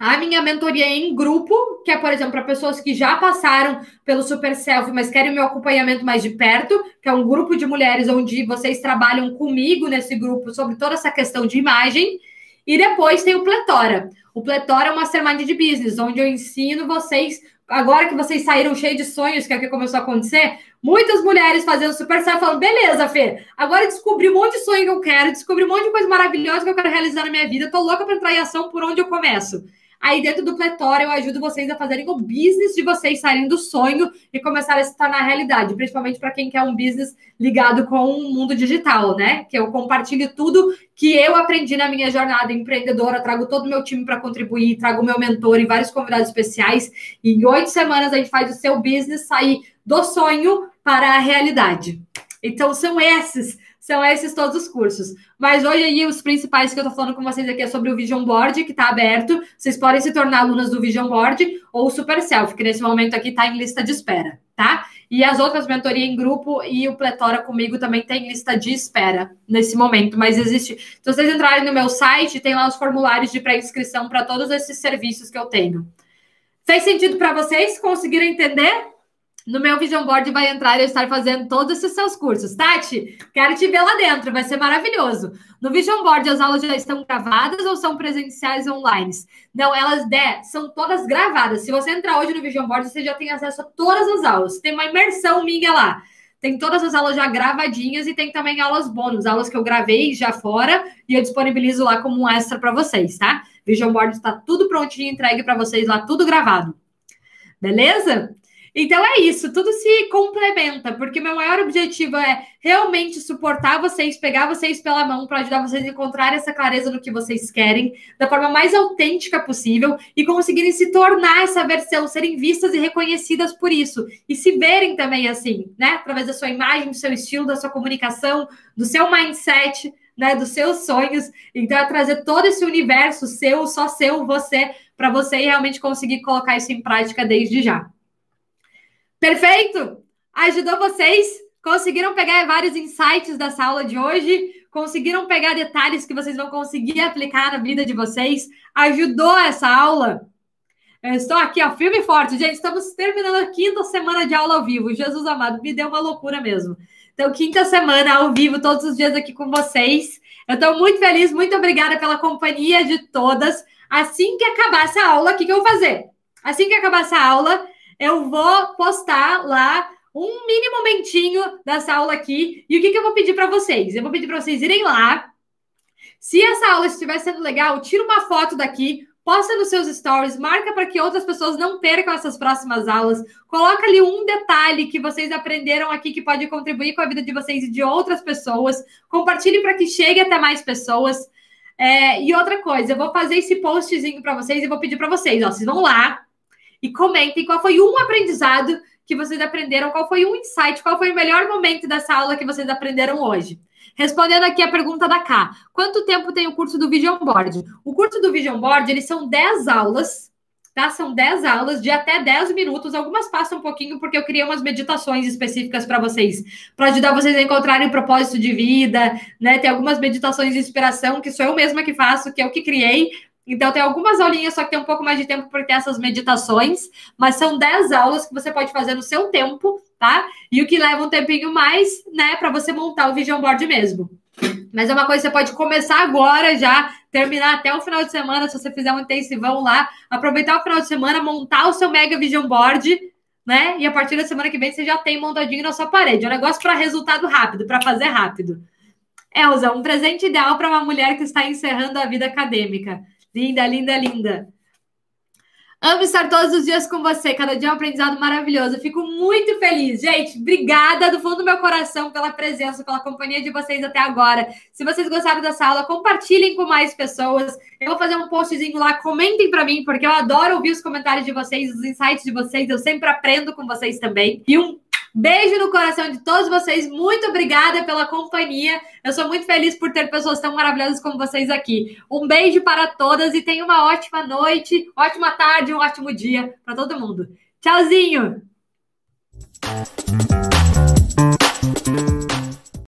a minha mentoria é em grupo, que é, por exemplo, para pessoas que já passaram pelo Super Self, mas querem meu acompanhamento mais de perto, que é um grupo de mulheres onde vocês trabalham comigo nesse grupo sobre toda essa questão de imagem. E depois tem o Pletora. O Pletora é uma mastermind de business, onde eu ensino vocês, agora que vocês saíram cheios de sonhos, que é o que começou a acontecer, muitas mulheres fazendo super self falando, beleza, Fê, agora descobri um monte de sonho que eu quero, descobri um monte de coisa maravilhosa que eu quero realizar na minha vida, tô louca para entrar em ação por onde eu começo. Aí dentro do Pletora eu ajudo vocês a fazerem o business de vocês saírem do sonho e começarem a se tornar realidade, principalmente para quem quer um business ligado com o mundo digital, né? Que eu compartilho tudo que eu aprendi na minha jornada empreendedora, trago todo o meu time para contribuir, trago meu mentor e vários convidados especiais. E em oito semanas a gente faz o seu business sair do sonho para a realidade. Então são esses são esses todos os cursos. Mas hoje aí os principais que eu tô falando com vocês aqui é sobre o Vision Board, que tá aberto. Vocês podem se tornar alunas do Vision Board ou Super Self, que nesse momento aqui tá em lista de espera, tá? E as outras mentoria em grupo e o Pletora comigo também tem lista de espera nesse momento, mas existe. Se vocês entrarem no meu site, tem lá os formulários de pré-inscrição para todos esses serviços que eu tenho. Fez sentido para vocês? Conseguiram entender? No meu Vision Board vai entrar e eu estar fazendo todos esses seus cursos. Tati, quero te ver lá dentro, vai ser maravilhoso. No Vision Board, as aulas já estão gravadas ou são presenciais online? Não, elas são todas gravadas. Se você entrar hoje no Vision Board, você já tem acesso a todas as aulas. Tem uma imersão minha lá. Tem todas as aulas já gravadinhas e tem também aulas bônus, aulas que eu gravei já fora e eu disponibilizo lá como um extra para vocês, tá? Vision Board está tudo prontinho, entregue para vocês lá, tudo gravado. Beleza? Então é isso, tudo se complementa, porque meu maior objetivo é realmente suportar vocês, pegar vocês pela mão para ajudar vocês a encontrar essa clareza no que vocês querem, da forma mais autêntica possível e conseguirem se tornar essa versão, serem vistas e reconhecidas por isso e se verem também assim, né? Através da sua imagem, do seu estilo, da sua comunicação, do seu mindset, né, dos seus sonhos. Então, é trazer todo esse universo seu, só seu, você, para você realmente conseguir colocar isso em prática desde já. Perfeito? Ajudou vocês? Conseguiram pegar vários insights dessa aula de hoje? Conseguiram pegar detalhes que vocês vão conseguir aplicar na vida de vocês? Ajudou essa aula? Eu estou aqui, ó, firme e forte. Gente, estamos terminando a quinta semana de aula ao vivo. Jesus amado, me deu uma loucura mesmo. Então, quinta semana ao vivo, todos os dias aqui com vocês. Eu estou muito feliz, muito obrigada pela companhia de todas. Assim que acabar essa aula, o que, que eu vou fazer? Assim que acabar essa aula, eu vou postar lá um mini momentinho dessa aula aqui. E o que, que eu vou pedir para vocês? Eu vou pedir para vocês irem lá. Se essa aula estiver sendo legal, tira uma foto daqui, posta nos seus stories, marca para que outras pessoas não percam essas próximas aulas. Coloca ali um detalhe que vocês aprenderam aqui que pode contribuir com a vida de vocês e de outras pessoas. Compartilhe para que chegue até mais pessoas. É, e outra coisa, eu vou fazer esse postzinho para vocês e vou pedir para vocês, ó, vocês vão lá, e comentem qual foi um aprendizado que vocês aprenderam, qual foi um insight, qual foi o melhor momento dessa aula que vocês aprenderam hoje. Respondendo aqui a pergunta da K. Quanto tempo tem o curso do Vision Board? O curso do Vision Board, eles são 10 aulas, tá? São 10 aulas de até 10 minutos. Algumas passam um pouquinho porque eu criei umas meditações específicas para vocês, para ajudar vocês a encontrarem o propósito de vida, né? Tem algumas meditações de inspiração que sou eu mesma que faço, que é o que criei, então, tem algumas aulinhas, só que tem um pouco mais de tempo porque essas meditações, mas são 10 aulas que você pode fazer no seu tempo, tá? E o que leva um tempinho mais, né, para você montar o vision board mesmo. Mas é uma coisa que você pode começar agora já, terminar até o final de semana, se você fizer um intensivão lá, aproveitar o final de semana, montar o seu mega vision board, né? E a partir da semana que vem você já tem montadinho na sua parede. É um negócio para resultado rápido, para fazer rápido. Elza, um presente ideal para uma mulher que está encerrando a vida acadêmica. Linda, linda, linda. Amo estar todos os dias com você. Cada dia é um aprendizado maravilhoso. fico muito feliz. Gente, obrigada do fundo do meu coração pela presença, pela companhia de vocês até agora. Se vocês gostaram dessa aula, compartilhem com mais pessoas. Eu vou fazer um postzinho lá. Comentem para mim, porque eu adoro ouvir os comentários de vocês, os insights de vocês. Eu sempre aprendo com vocês também. E um Beijo no coração de todos vocês. Muito obrigada pela companhia. Eu sou muito feliz por ter pessoas tão maravilhosas como vocês aqui. Um beijo para todas e tenha uma ótima noite, ótima tarde, um ótimo dia para todo mundo. Tchauzinho!